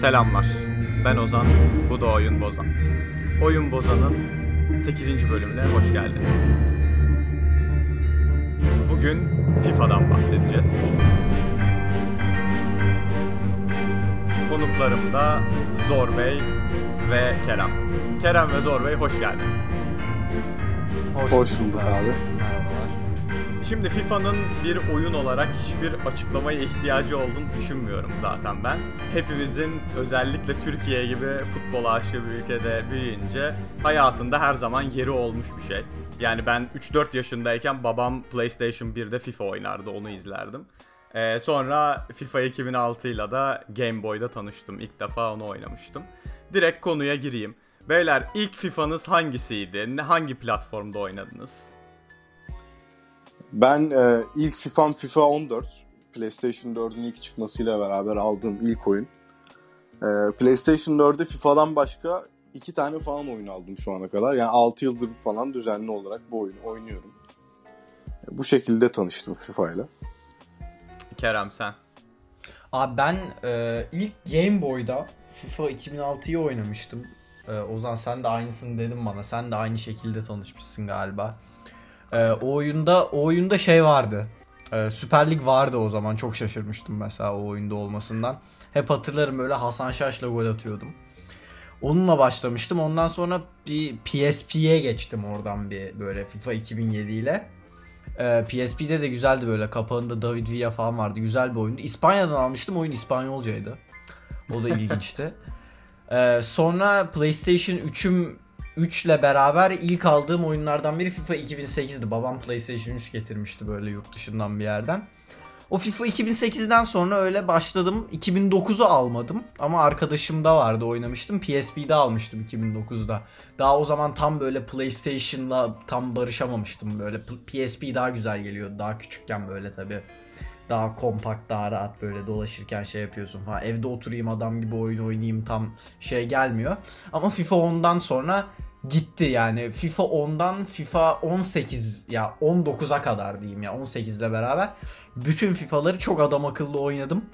Selamlar. Ben Ozan. Bu da Oyun Bozan. Oyun Bozan'ın 8. bölümüne hoş geldiniz. Bugün FIFA'dan bahsedeceğiz. Konuklarım da Zor Bey ve Kerem. Kerem ve Zor Bey hoş geldiniz. Hoş, bulduk abi. Merhabalar. Şimdi FIFA'nın bir oyun olarak hiçbir açıklamaya ihtiyacı olduğunu düşünmüyorum zaten ben. Hepimizin özellikle Türkiye gibi futbol aşığı bir ülkede büyüyünce hayatında her zaman yeri olmuş bir şey. Yani ben 3-4 yaşındayken babam PlayStation 1'de FIFA oynardı onu izlerdim. Ee, sonra FIFA 2006 ile da Game Boy'da tanıştım. İlk defa onu oynamıştım. Direkt konuya gireyim. Beyler ilk FIFA'nız hangisiydi? Hangi platformda oynadınız? Ben e, ilk FIFA'm FIFA 14. PlayStation 4'ün ilk çıkmasıyla beraber aldığım ilk oyun. E, PlayStation 4'de FIFA'dan başka iki tane falan oyun aldım şu ana kadar. Yani 6 yıldır falan düzenli olarak bu oyunu oynuyorum. E, bu şekilde tanıştım FIFA ile. Kerem sen. Abi ben e, ilk Game Boy'da FIFA 2006'yı oynamıştım. E, Ozan sen de aynısını dedin bana. Sen de aynı şekilde tanışmışsın galiba. E, o oyunda o oyunda şey vardı. E, Süper Lig vardı o zaman. Çok şaşırmıştım mesela o oyunda olmasından. Hep hatırlarım böyle Hasan Şaş'la gol atıyordum. Onunla başlamıştım. Ondan sonra bir PSP'ye geçtim oradan bir böyle FIFA 2007 ile. Ee, PSP'de de güzeldi böyle. Kapağında David Villa falan vardı. Güzel bir oyundu. İspanya'dan almıştım. Oyun İspanyolcaydı. O da ilginçti. Ee, sonra PlayStation 3'üm 3 ile beraber ilk aldığım oyunlardan biri FIFA 2008'di. Babam PlayStation 3 getirmişti böyle yurt dışından bir yerden. O FIFA 2008'den sonra öyle başladım. 2009'u almadım ama arkadaşımda vardı oynamıştım. PSP'de almıştım 2009'da. Daha o zaman tam böyle PlayStation'la tam barışamamıştım böyle. PSP daha güzel geliyordu daha küçükken böyle tabi. Daha kompakt, daha rahat böyle dolaşırken şey yapıyorsun falan. Evde oturayım adam gibi oyun oynayayım tam şey gelmiyor. Ama FIFA 10'dan sonra gitti yani. FIFA 10'dan FIFA 18 ya 19'a kadar diyeyim ya 18 ile beraber bütün FIFA'ları çok adam akıllı oynadım.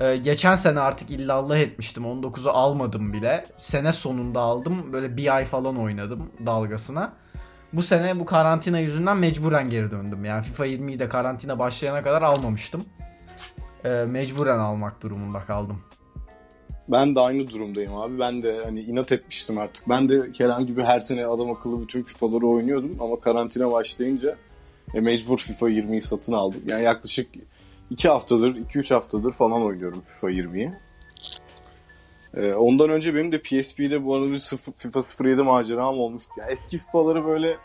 Ee, geçen sene artık illallah etmiştim. 19'u almadım bile. Sene sonunda aldım. Böyle bir ay falan oynadım dalgasına. Bu sene bu karantina yüzünden mecburen geri döndüm. Yani FIFA 20'yi de karantina başlayana kadar almamıştım. Ee, mecburen almak durumunda kaldım. Ben de aynı durumdayım abi. Ben de hani inat etmiştim artık. Ben de Kerem gibi her sene adam akıllı bütün FIFA'ları oynuyordum. Ama karantina başlayınca e, mecbur FIFA 20'yi satın aldım. Yani yaklaşık 2 haftadır, 2-3 haftadır falan oynuyorum FIFA 20'yi. E, ondan önce benim de PSP'de bu arada bir sıfır, FIFA 07 maceram olmuştu. Yani eski FIFA'ları böyle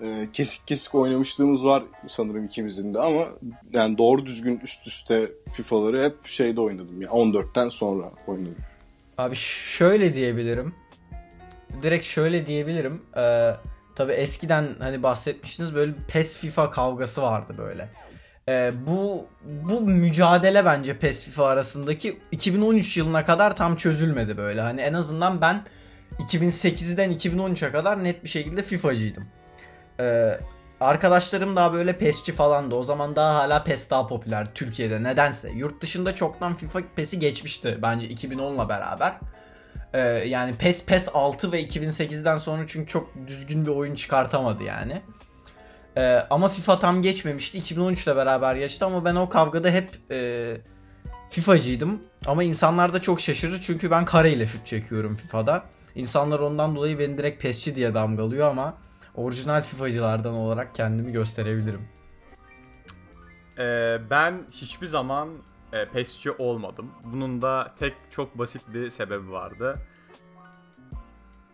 e, kesik kesik oynamışlığımız var sanırım ikimizin de ama yani doğru düzgün üst üste FIFA'ları hep şeyde oynadım. Yani 14'ten sonra oynadım. Abi şöyle diyebilirim. Direkt şöyle diyebilirim. Ee, tabii eskiden hani bahsetmiştiniz böyle PES FIFA kavgası vardı böyle. Ee, bu bu mücadele bence PES FIFA arasındaki 2013 yılına kadar tam çözülmedi böyle. Hani en azından ben 2008'den 2013'e kadar net bir şekilde FIFA'cıydım. Ee, arkadaşlarım daha böyle PES'çi falandı. O zaman daha hala PES daha popüler Türkiye'de nedense. Yurt dışında çoktan FIFA PES'i geçmişti bence 2010'la beraber. Ee, yani PES PES 6 ve 2008'den sonra çünkü çok düzgün bir oyun çıkartamadı yani. Ee, ama FIFA tam geçmemişti. 2013 ile beraber geçti ama ben o kavgada hep e, FIFA'cıydım. Ama insanlar da çok şaşırır çünkü ben kareyle şut çekiyorum FIFA'da. İnsanlar ondan dolayı beni direkt PES'çi diye damgalıyor ama orijinal FIFA'cılardan olarak kendimi gösterebilirim. Ee, ben hiçbir zaman e, PES'çi olmadım. Bunun da tek çok basit bir sebebi vardı.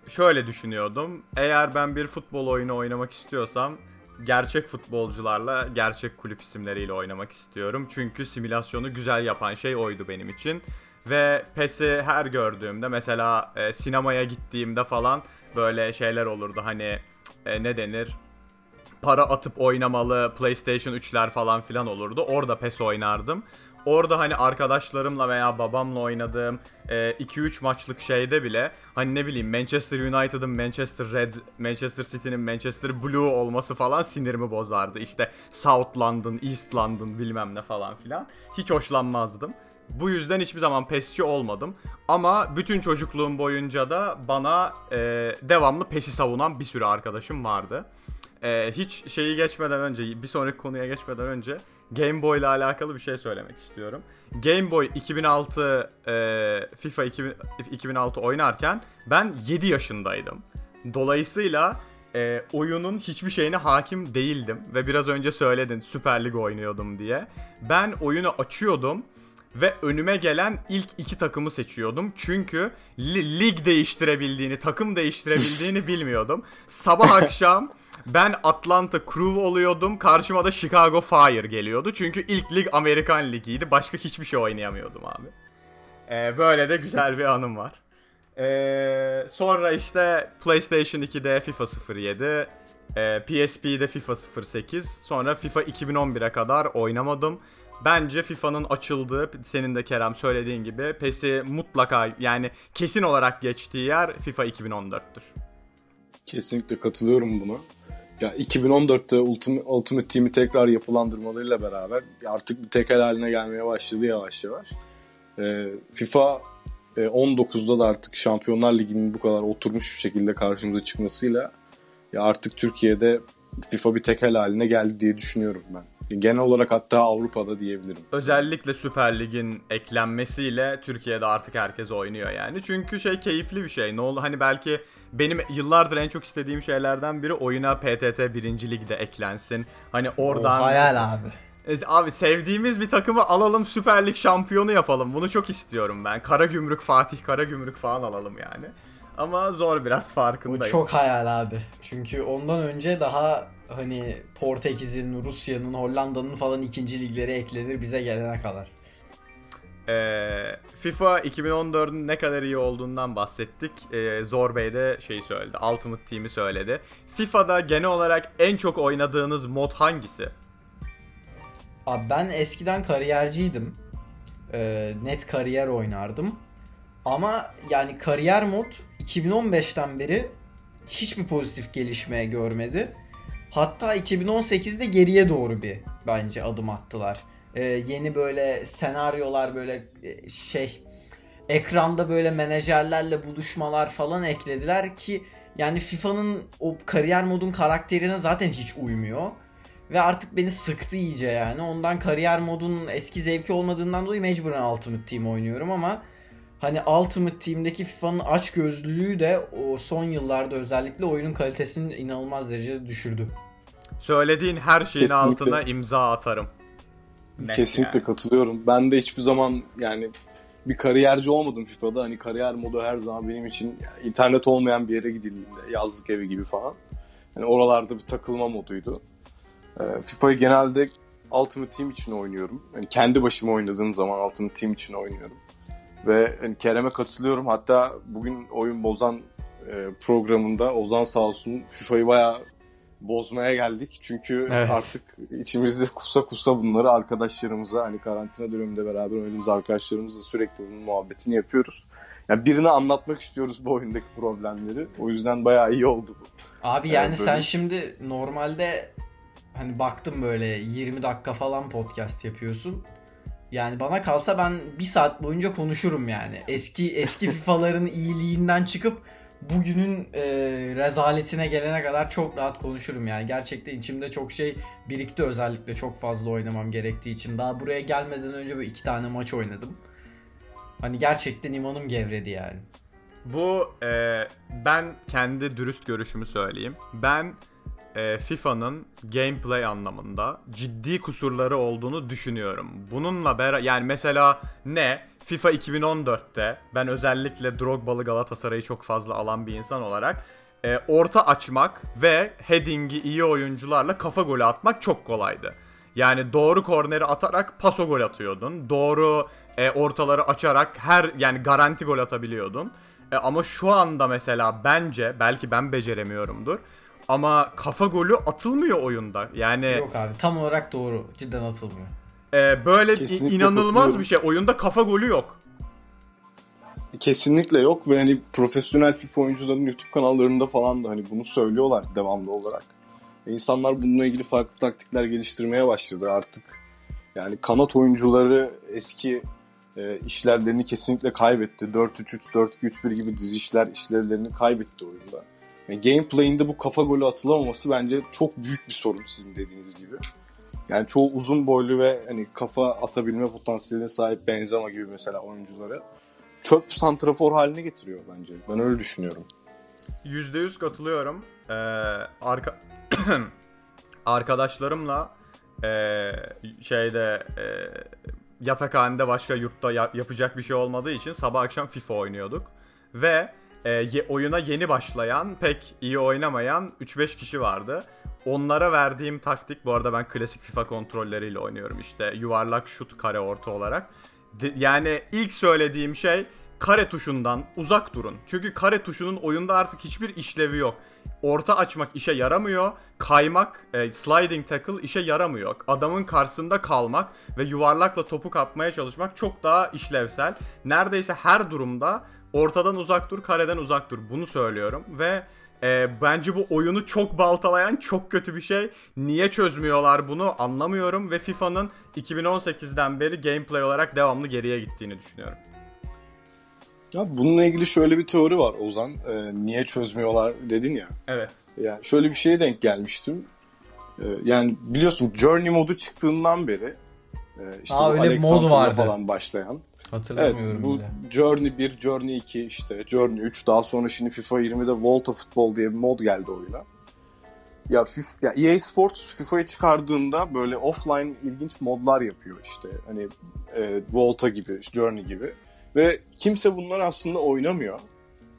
Şöyle düşünüyordum. Eğer ben bir futbol oyunu oynamak istiyorsam gerçek futbolcularla, gerçek kulüp isimleriyle oynamak istiyorum. Çünkü simülasyonu güzel yapan şey oydu benim için. Ve PES'i her gördüğümde mesela e, sinemaya gittiğimde falan böyle şeyler olurdu hani e, ne denir para atıp oynamalı PlayStation 3'ler falan filan olurdu. Orada PES oynardım. Orada hani arkadaşlarımla veya babamla oynadığım 2-3 maçlık şeyde bile hani ne bileyim Manchester United'ın Manchester Red, Manchester City'nin Manchester Blue olması falan sinirimi bozardı. İşte South London, East London bilmem ne falan filan. Hiç hoşlanmazdım. Bu yüzden hiçbir zaman PES'çi olmadım. Ama bütün çocukluğum boyunca da bana e, devamlı PES'i savunan bir sürü arkadaşım vardı. E, hiç şeyi geçmeden önce, bir sonraki konuya geçmeden önce Game Boy ile alakalı bir şey söylemek istiyorum. Game Boy 2006 e, FIFA 2000, 2006 oynarken ben 7 yaşındaydım. Dolayısıyla e, oyunun hiçbir şeyine hakim değildim ve biraz önce söyledin Süper Lig oynuyordum diye. Ben oyunu açıyordum ve önüme gelen ilk iki takımı seçiyordum. Çünkü li- lig değiştirebildiğini, takım değiştirebildiğini bilmiyordum. Sabah akşam ben Atlanta Crew oluyordum. Karşıma da Chicago Fire geliyordu. Çünkü ilk lig Amerikan Ligi'ydi. Başka hiçbir şey oynayamıyordum abi. Ee, böyle de güzel bir anım var. Ee, sonra işte PlayStation 2'de FIFA 07, e, PSP'de FIFA 08, sonra FIFA 2011'e kadar oynamadım. Bence FIFA'nın açıldığı, senin de Kerem söylediğin gibi PES'i mutlaka yani kesin olarak geçtiği yer FIFA 2014'tür. Kesinlikle katılıyorum buna. Ya 2014'te Ultimate, Ultimate Team'i tekrar yapılandırmalarıyla beraber artık bir tekel haline gelmeye başladı yavaş yavaş. Ee, FIFA e, 19'da da artık Şampiyonlar Ligi'nin bu kadar oturmuş bir şekilde karşımıza çıkmasıyla ya artık Türkiye'de FIFA bir tekel haline geldi diye düşünüyorum ben. Genel olarak hatta Avrupa'da diyebilirim. Özellikle Süper Lig'in eklenmesiyle Türkiye'de artık herkes oynuyor yani. Çünkü şey keyifli bir şey. Ne oldu hani belki benim yıllardır en çok istediğim şeylerden biri oyuna PTT 1. Lig'de eklensin. Hani oradan O hayal abi. E, Abi sevdiğimiz bir takımı alalım Süper Lig şampiyonu yapalım. Bunu çok istiyorum ben. Karagümrük Fatih Karagümrük falan alalım yani. Ama zor biraz Bu farkındayım. çok hayal abi. Çünkü ondan önce daha hani Portekiz'in, Rusya'nın, Hollanda'nın falan ikinci ligleri eklenir bize gelene kadar. Ee, FIFA 2014'ün ne kadar iyi olduğundan bahsettik. Ee, Zor Bey de şeyi söyledi. Ultimate Team'i söyledi. FIFA'da genel olarak en çok oynadığınız mod hangisi? Abi ben eskiden kariyerciydim. Ee, net kariyer oynardım. Ama yani kariyer mod 2015'ten beri hiçbir pozitif gelişme görmedi. Hatta 2018'de geriye doğru bir bence adım attılar. Ee, yeni böyle senaryolar böyle e, şey ekranda böyle menajerlerle buluşmalar falan eklediler ki yani FIFA'nın o kariyer modun karakterine zaten hiç uymuyor. Ve artık beni sıktı iyice yani. Ondan kariyer modun eski zevki olmadığından dolayı mecburen Ultimate Team oynuyorum ama hani Ultimate Team'deki FIFA'nın aç gözlülüğü de o son yıllarda özellikle oyunun kalitesini inanılmaz derecede düşürdü. Söylediğin her şeyin Kesinlikle. altına imza atarım. Net Kesinlikle yani. katılıyorum. Ben de hiçbir zaman yani bir kariyerci olmadım FIFA'da. Hani kariyer modu her zaman benim için yani internet olmayan bir yere gidildiğinde yazlık evi gibi falan. Hani oralarda bir takılma moduydu. Ee, FIFA'yı genelde Ultimate Team için oynuyorum. Yani kendi başıma oynadığım zaman Ultimate Team için oynuyorum. Ve hani Kerem'e katılıyorum. Hatta bugün oyun bozan e, programında Ozan sağ olsun FIFA'yı bayağı bozmaya geldik. Çünkü Evet. artık içimizde kusa kusa bunları arkadaşlarımıza hani karantina döneminde beraber oynadığımız arkadaşlarımızla sürekli bunun muhabbetini yapıyoruz. Yani birine anlatmak istiyoruz bu oyundaki problemleri. O yüzden bayağı iyi oldu bu. Abi Evet, yani böyle- sen şimdi normalde hani baktım böyle 20 dakika falan podcast yapıyorsun. Yani bana kalsa ben bir saat boyunca konuşurum yani. Eski eski FIFA'ların iyiliğinden çıkıp bugünün e, rezaletine gelene kadar çok rahat konuşurum yani. Gerçekten içimde çok şey birikti özellikle çok fazla oynamam gerektiği için. Daha buraya gelmeden önce böyle iki tane maç oynadım. Hani gerçekten imanım gevredi yani. Bu e, ben kendi dürüst görüşümü söyleyeyim. Ben e, FIFA'nın gameplay anlamında ciddi kusurları olduğunu düşünüyorum. Bununla beraber yani mesela ne? FIFA 2014'te ben özellikle Drogba'lı Galatasaray'ı çok fazla alan bir insan olarak e, orta açmak ve heading'i iyi oyuncularla kafa golü atmak çok kolaydı. Yani doğru korneri atarak paso gol atıyordun. Doğru e, ortaları açarak her yani garanti gol atabiliyordun. E, ama şu anda mesela bence belki ben beceremiyorumdur. Ama kafa golü atılmıyor oyunda. Yani Yok abi tam olarak doğru. Cidden atılmıyor. e, böyle Kesinlikle inanılmaz bir şey. Oyunda kafa golü yok. Kesinlikle yok ve hani profesyonel FIFA oyuncuların YouTube kanallarında falan da hani bunu söylüyorlar devamlı olarak. Ve İnsanlar bununla ilgili farklı taktikler geliştirmeye başladı artık. Yani kanat oyuncuları eski e, işlevlerini kesinlikle kaybetti. 4-3-3, 4-2-3-1 gibi dizi işler işlevlerini kaybetti oyunda. Yani gameplay'inde bu kafa golü atılamaması bence çok büyük bir sorun sizin dediğiniz gibi. Yani çoğu uzun boylu ve hani kafa atabilme potansiyeline sahip Benzema gibi mesela oyuncuları çöp santrafor haline getiriyor bence. Ben öyle düşünüyorum. %100 katılıyorum. Ee, arka arkadaşlarımla ee, şeyde ee, yatakhanede başka yurtta ya- yapacak bir şey olmadığı için sabah akşam FIFA oynuyorduk. Ve ye- oyuna yeni başlayan, pek iyi oynamayan 3-5 kişi vardı. Onlara verdiğim taktik, bu arada ben klasik FIFA kontrolleriyle oynuyorum işte yuvarlak şut kare orta olarak. De- yani ilk söylediğim şey kare tuşundan uzak durun. Çünkü kare tuşunun oyunda artık hiçbir işlevi yok. Orta açmak işe yaramıyor. Kaymak, e, sliding tackle işe yaramıyor. Adamın karşısında kalmak ve yuvarlakla topu kapmaya çalışmak çok daha işlevsel. Neredeyse her durumda ortadan uzak dur, kareden uzak dur. Bunu söylüyorum ve e, bence bu oyunu çok baltalayan çok kötü bir şey. Niye çözmüyorlar bunu anlamıyorum ve FIFA'nın 2018'den beri gameplay olarak devamlı geriye gittiğini düşünüyorum. Ya bununla ilgili şöyle bir teori var Ozan. Ee, niye çözmüyorlar dedin ya. Evet. Yani şöyle bir şeye denk gelmiştim. Ee, yani biliyorsun Journey modu çıktığından beri e, işte Aa, öyle bir mod vardı. falan başlayan. Evet Hatırlamıyorum bu bile. Journey 1, Journey 2 işte Journey 3 daha sonra şimdi FIFA 20'de Volta Football diye bir mod geldi oyuna. Ya, FIFA, ya EA Sports FIFA'yı çıkardığında böyle offline ilginç modlar yapıyor işte. Hani e, Volta gibi, Journey gibi. Ve kimse bunlar aslında oynamıyor.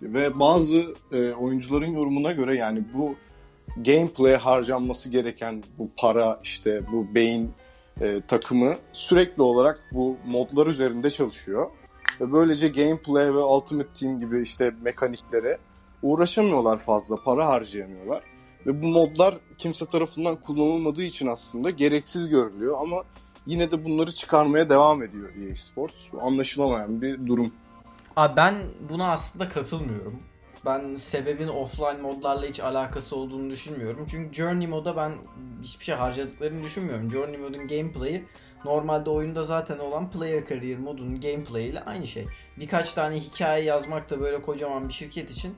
Ve bazı e, oyuncuların yorumuna göre yani bu gameplay harcanması gereken bu para işte bu beyin e, takımı sürekli olarak bu modlar üzerinde çalışıyor. Ve böylece gameplay ve Ultimate Team gibi işte mekaniklere uğraşamıyorlar fazla, para harcayamıyorlar. Ve bu modlar kimse tarafından kullanılmadığı için aslında gereksiz görülüyor ama yine de bunları çıkarmaya devam ediyor EA Sports. Anlaşılamayan bir durum. Abi ben buna aslında katılmıyorum. Ben sebebin offline modlarla hiç alakası olduğunu düşünmüyorum. Çünkü Journey moda ben hiçbir şey harcadıklarını düşünmüyorum. Journey modun gameplay'i normalde oyunda zaten olan player career modunun gameplay ile aynı şey. Birkaç tane hikaye yazmak da böyle kocaman bir şirket için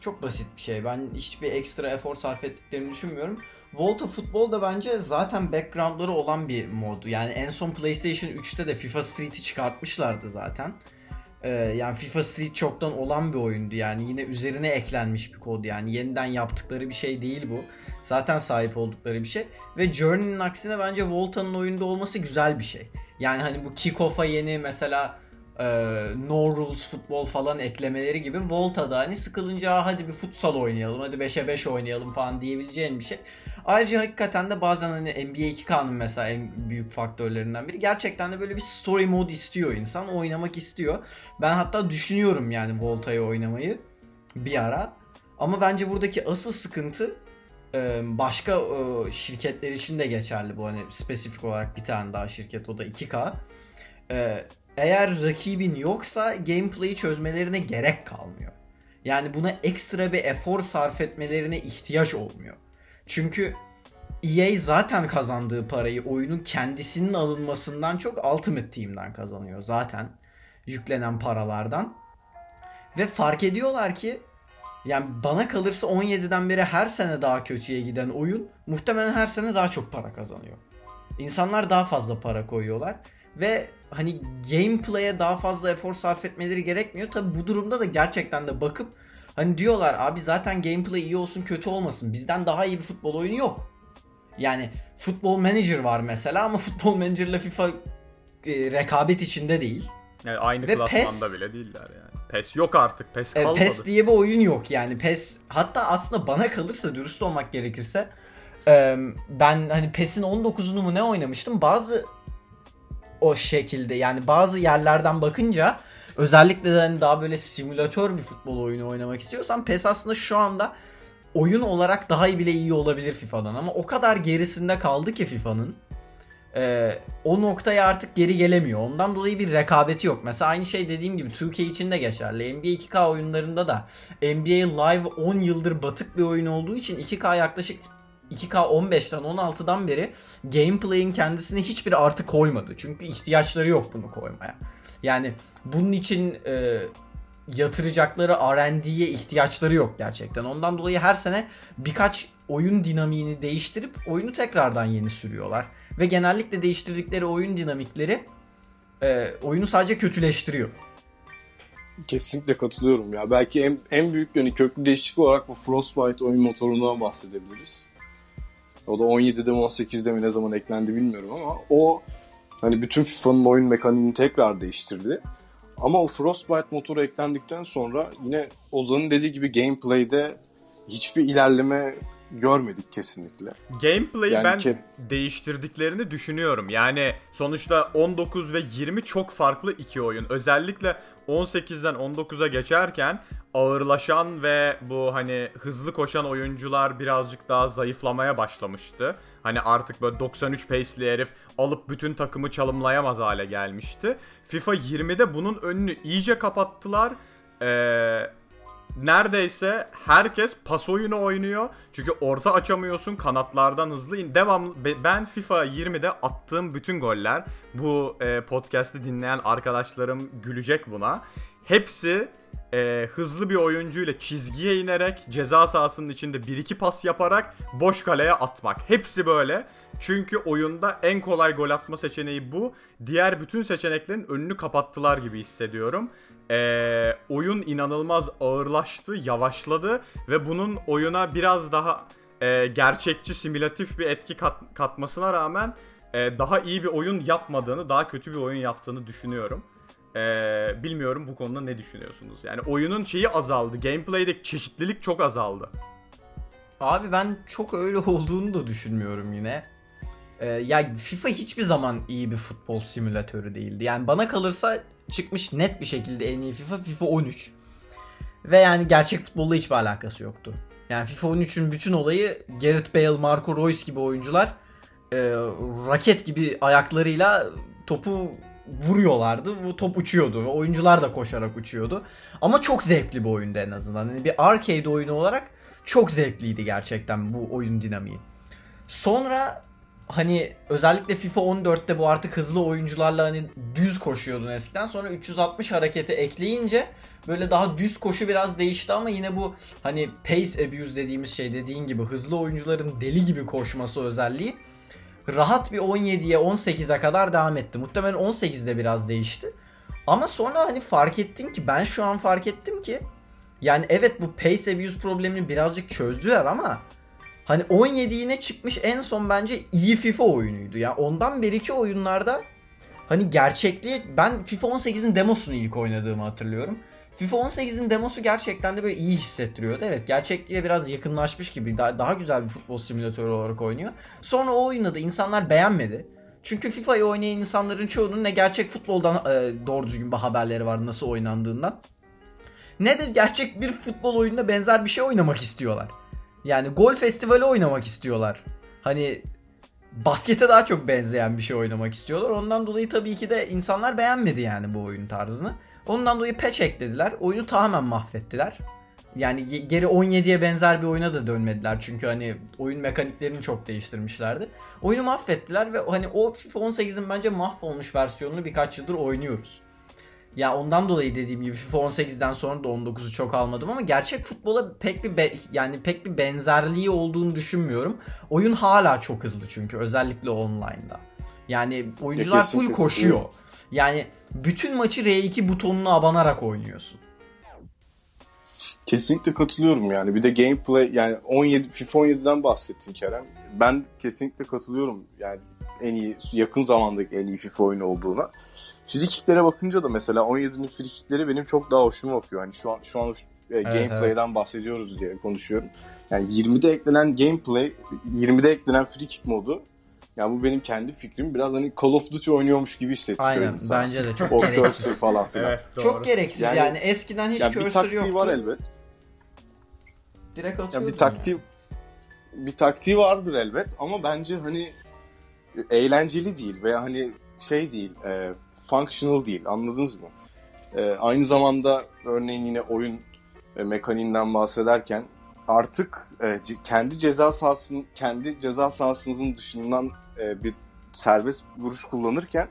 çok basit bir şey. Ben hiçbir ekstra efor sarf ettiklerini düşünmüyorum. Volta Football da bence zaten backgroundları olan bir mod. Yani en son PlayStation 3'te de FIFA Street'i çıkartmışlardı zaten. Ee, yani FIFA Street çoktan olan bir oyundu yani yine üzerine eklenmiş bir kod yani yeniden yaptıkları bir şey değil bu. Zaten sahip oldukları bir şey ve Journey'nin aksine bence Volta'nın oyunda olması güzel bir şey. Yani hani bu Kickoff'a yeni mesela e, No Rules futbol falan eklemeleri gibi Volta'da hani sıkılınca "Aa, hadi bir futsal oynayalım hadi 5'e 5 oynayalım falan diyebileceğin bir şey. Ayrıca hakikaten de bazen hani NBA 2K'nın mesela en büyük faktörlerinden biri gerçekten de böyle bir story mode istiyor insan oynamak istiyor. Ben hatta düşünüyorum yani Volta'yı oynamayı bir ara. Ama bence buradaki asıl sıkıntı e, başka e, şirketler için de geçerli bu hani spesifik olarak bir tane daha şirket o da 2K. E, Eğer rakibin yoksa gameplay'i çözmelerine gerek kalmıyor. Yani buna ekstra bir efor sarf etmelerine ihtiyaç olmuyor. Çünkü EA zaten kazandığı parayı oyunun kendisinin alınmasından çok Ultimate Team'den kazanıyor zaten. Yüklenen paralardan. Ve fark ediyorlar ki yani bana kalırsa 17'den beri her sene daha kötüye giden oyun muhtemelen her sene daha çok para kazanıyor. İnsanlar daha fazla para koyuyorlar ve hani gameplay'e daha fazla efor sarf etmeleri gerekmiyor. Tabi bu durumda da gerçekten de bakıp hani diyorlar abi zaten gameplay iyi olsun kötü olmasın. Bizden daha iyi bir futbol oyunu yok. Yani Football Manager var mesela ama Football Manager ile FIFA e, rekabet içinde değil. Yani aynı Ve klasmanda PES- bile değiller yani. PES yok artık. PES E, kalmadı. PES diye bir oyun yok yani. PES hatta aslında bana kalırsa dürüst olmak gerekirse e, ben hani PES'in 19'unu mu ne oynamıştım. Bazı o şekilde yani bazı yerlerden bakınca özellikle de hani daha böyle simülatör bir futbol oyunu oynamak istiyorsan PES aslında şu anda oyun olarak daha iyi bile iyi olabilir FIFA'dan ama o kadar gerisinde kaldı ki FIFA'nın. Ee, o noktaya artık geri gelemiyor. Ondan dolayı bir rekabeti yok. Mesela aynı şey dediğim gibi 2K için de geçerli. NBA 2K oyunlarında da NBA Live 10 yıldır batık bir oyun olduğu için 2K yaklaşık 2K 15'ten 16'dan beri gameplay'in kendisine hiçbir artı koymadı. Çünkü ihtiyaçları yok bunu koymaya. Yani bunun için e, yatıracakları R&D'ye ihtiyaçları yok gerçekten. Ondan dolayı her sene birkaç oyun dinamiğini değiştirip oyunu tekrardan yeni sürüyorlar. Ve genellikle değiştirdikleri oyun dinamikleri e, oyunu sadece kötüleştiriyor. Kesinlikle katılıyorum ya. Belki en, en büyük yani köklü değişiklik olarak bu Frostbite oyun motorundan bahsedebiliriz. O da 17'de mi 18'de mi ne zaman eklendi bilmiyorum ama o hani bütün FIFA'nın oyun mekaniğini tekrar değiştirdi. Ama o Frostbite motoru eklendikten sonra yine Ozan'ın dediği gibi gameplay'de hiçbir ilerleme görmedik kesinlikle. Gameplay'i Yani ben ke- değiştirdiklerini düşünüyorum. Yani sonuçta 19 ve 20 çok farklı iki oyun. Özellikle 18'den 19'a geçerken ağırlaşan ve bu hani hızlı koşan oyuncular birazcık daha zayıflamaya başlamıştı. Hani artık böyle 93 pace'li herif alıp bütün takımı çalımlayamaz hale gelmişti. FIFA 20'de bunun önünü iyice kapattılar. Eee neredeyse herkes pas oyunu oynuyor. Çünkü orta açamıyorsun kanatlardan hızlı in. Devamlı be- ben FIFA 20'de attığım bütün goller bu e, podcast'i dinleyen arkadaşlarım gülecek buna. Hepsi e, hızlı bir oyuncuyla çizgiye inerek ceza sahasının içinde 1-2 pas yaparak boş kaleye atmak. Hepsi böyle. Çünkü oyunda en kolay gol atma seçeneği bu. Diğer bütün seçeneklerin önünü kapattılar gibi hissediyorum. Ee, oyun inanılmaz ağırlaştı, yavaşladı ve bunun oyuna biraz daha e, gerçekçi, simülatif bir etki kat- katmasına rağmen e, daha iyi bir oyun yapmadığını, daha kötü bir oyun yaptığını düşünüyorum. Ee, bilmiyorum bu konuda ne düşünüyorsunuz? Yani oyunun şeyi azaldı, gameplay'deki çeşitlilik çok azaldı. Abi ben çok öyle olduğunu da düşünmüyorum yine. Ee, ya FIFA hiçbir zaman iyi bir futbol simülatörü değildi. Yani bana kalırsa çıkmış net bir şekilde en iyi FIFA FIFA 13. Ve yani gerçek futbolla hiçbir alakası yoktu. Yani FIFA 13'ün bütün olayı Gareth Bale, Marco Reus gibi oyuncular e, raket gibi ayaklarıyla topu vuruyorlardı. Bu top uçuyordu. Oyuncular da koşarak uçuyordu. Ama çok zevkli bir oyundu en azından. Yani bir arcade oyunu olarak çok zevkliydi gerçekten bu oyun dinamiği. Sonra hani özellikle FIFA 14'te bu artık hızlı oyuncularla hani düz koşuyordun eskiden. Sonra 360 hareketi ekleyince böyle daha düz koşu biraz değişti ama yine bu hani pace abuse dediğimiz şey dediğin gibi hızlı oyuncuların deli gibi koşması özelliği rahat bir 17'ye 18'e kadar devam etti. Muhtemelen 18'de biraz değişti. Ama sonra hani fark ettim ki ben şu an fark ettim ki yani evet bu pace abuse problemini birazcık çözdüler ama hani 17 yine çıkmış en son bence iyi FIFA oyunuydu. Yani ondan beriki oyunlarda hani gerçekliği ben FIFA 18'in demosunu ilk oynadığımı hatırlıyorum. FIFA 18'in demosu gerçekten de böyle iyi hissettiriyordu. Evet gerçekliğe biraz yakınlaşmış gibi daha, daha güzel bir futbol simülatörü olarak oynuyor. Sonra o oyunu da insanlar beğenmedi. Çünkü FIFA'yı oynayan insanların çoğunun ne gerçek futboldan e, doğru düzgün bir haberleri var nasıl oynandığından. Ne de gerçek bir futbol oyununa benzer bir şey oynamak istiyorlar. Yani gol festivali oynamak istiyorlar. Hani baskete daha çok benzeyen bir şey oynamak istiyorlar. Ondan dolayı tabii ki de insanlar beğenmedi yani bu oyun tarzını. Ondan dolayı patch eklediler. Oyunu tamamen mahvettiler. Yani ge- geri 17'ye benzer bir oyuna da dönmediler. Çünkü hani oyun mekaniklerini çok değiştirmişlerdi. Oyunu mahvettiler ve hani o FIFA 18'in bence mahvolmuş versiyonunu birkaç yıldır oynuyoruz. Ya ondan dolayı dediğim gibi FIFA 18'den sonra da 19'u çok almadım ama gerçek futbola pek bir yani pek bir benzerliği olduğunu düşünmüyorum. Oyun hala çok hızlı çünkü özellikle online'da. Yani oyuncular full koşuyor. Yani bütün maçı R2 butonuna abanarak oynuyorsun. Kesinlikle katılıyorum yani. Bir de gameplay yani 17 FIFA 17'den bahsettin Kerem. Ben kesinlikle katılıyorum. Yani en iyi yakın zamandaki en iyi FIFA oyunu olduğuna. Free kicklere bakınca da mesela 17'nin free kickleri benim çok daha hoşuma bakıyor. Hani şu an şu an e, gameplay'den bahsediyoruz diye konuşuyorum. Yani 20'de eklenen gameplay, 20'de eklenen free kick modu yani bu benim kendi fikrim. Biraz hani Call of Duty oynuyormuş gibi hissettiriyor Aynen insana. bence de çok O gereksiz. cursor falan filan. Evet doğru. Çok gereksiz yani, Yani- eskiden hiç Yani bir cursor taktiği yoktu. var elbet. Direkt Ya atıyordun. bir taktiği bir taktiği vardır elbet ama bence hani eğlenceli değil veya hani şey değil, e, functional değil. Anladınız mı? E, aynı zamanda örneğin yine oyun e, mekaniğinden bahsederken artık e, kendi ceza sahasının kendi ceza sahasınızın dışından e, bir serbest vuruş kullanırken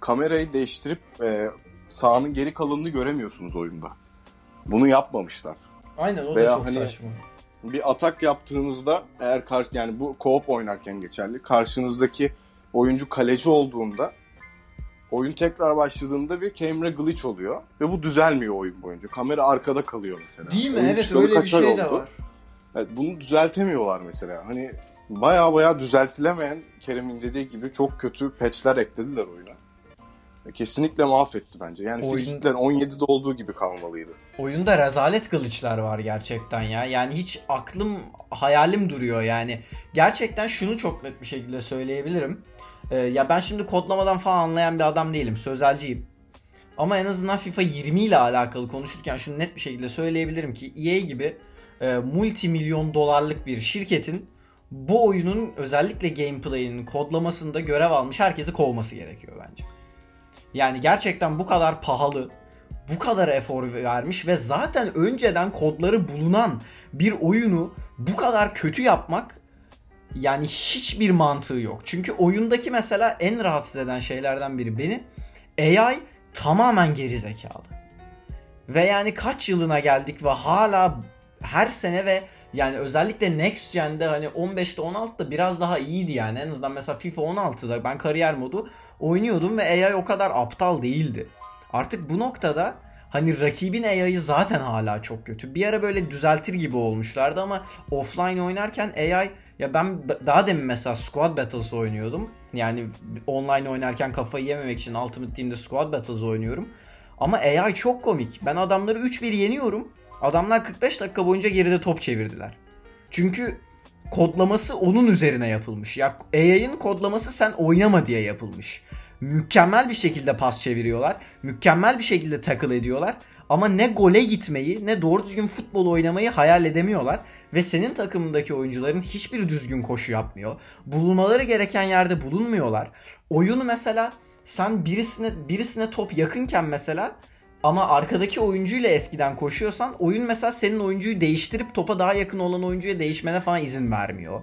kamerayı değiştirip e, sahanın geri kalanını göremiyorsunuz oyunda. Bunu yapmamışlar. Aynen o da Veya çok hani- saçma. Bir atak yaptığınızda eğer kar yani bu co-op oynarken geçerli. Karşınızdaki oyuncu kaleci olduğunda oyun tekrar başladığında bir camera glitch oluyor ve bu düzelmiyor oyun boyunca. Kamera arkada kalıyor mesela. Değil mi? Oyun Evet öyle bir şey de oldu? var. Evet, bunu düzeltemiyorlar mesela. Hani baya baya düzeltilemeyen Kerem'in dediği gibi çok kötü patchler eklediler oyuna. Kesinlikle mahvetti bence. Yani Oyun- frikikler 17'de olduğu gibi kalmalıydı. Oyunda rezalet glitch'ler var gerçekten ya. Yani hiç aklım hayalim duruyor yani. Gerçekten şunu çok net bir şekilde söyleyebilirim. Ee, ya ben şimdi kodlamadan falan anlayan bir adam değilim. Sözelciyim. Ama en azından FIFA 20 ile alakalı konuşurken şunu net bir şekilde söyleyebilirim ki EA gibi e, multi dolarlık bir şirketin bu oyunun özellikle gameplay'inin kodlamasında görev almış herkesi kovması gerekiyor bence. Yani gerçekten bu kadar pahalı, bu kadar efor vermiş ve zaten önceden kodları bulunan bir oyunu bu kadar kötü yapmak yani hiçbir mantığı yok. Çünkü oyundaki mesela en rahatsız eden şeylerden biri beni AI tamamen geri zekalı. Ve yani kaç yılına geldik ve hala her sene ve yani özellikle Next Gen'de hani 15'te 16'da biraz daha iyiydi yani. En azından mesela FIFA 16'da ben kariyer modu oynuyordum ve AI o kadar aptal değildi. Artık bu noktada hani rakibin AI'yı zaten hala çok kötü. Bir ara böyle düzeltir gibi olmuşlardı ama offline oynarken AI ya ben daha demin mesela Squad Battles oynuyordum. Yani online oynarken kafayı yememek için Ultimate Team'de Squad Battles oynuyorum. Ama AI çok komik. Ben adamları 3-1 yeniyorum. Adamlar 45 dakika boyunca geride top çevirdiler. Çünkü kodlaması onun üzerine yapılmış. Ya AI'ın kodlaması sen oynama diye yapılmış. Mükemmel bir şekilde pas çeviriyorlar. Mükemmel bir şekilde tackle ediyorlar. Ama ne gole gitmeyi ne doğru düzgün futbol oynamayı hayal edemiyorlar. Ve senin takımındaki oyuncuların hiçbiri düzgün koşu yapmıyor. Bulunmaları gereken yerde bulunmuyorlar. Oyunu mesela sen birisine birisine top yakınken mesela ama arkadaki oyuncuyla eskiden koşuyorsan oyun mesela senin oyuncuyu değiştirip topa daha yakın olan oyuncuya değişmene falan izin vermiyor.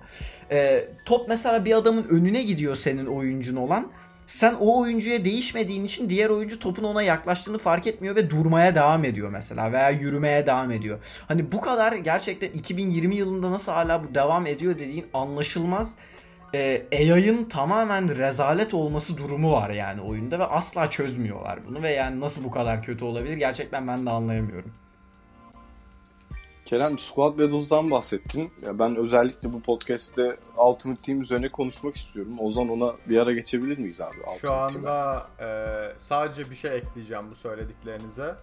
Ee, top mesela bir adamın önüne gidiyor senin oyuncun olan. Sen o oyuncuya değişmediğin için diğer oyuncu topun ona yaklaştığını fark etmiyor ve durmaya devam ediyor mesela veya yürümeye devam ediyor. Hani bu kadar gerçekten 2020 yılında nasıl hala bu devam ediyor dediğin anlaşılmaz e, AI'ın tamamen rezalet olması durumu var yani oyunda ve asla çözmüyorlar bunu ve yani nasıl bu kadar kötü olabilir gerçekten ben de anlayamıyorum. Kerem Squad Battles'dan bahsettin. Ya ben özellikle bu podcast'te Ultimate Team üzerine konuşmak istiyorum. Ozan ona bir ara geçebilir miyiz abi? Ultimate Şu anda e, sadece bir şey ekleyeceğim bu söylediklerinize.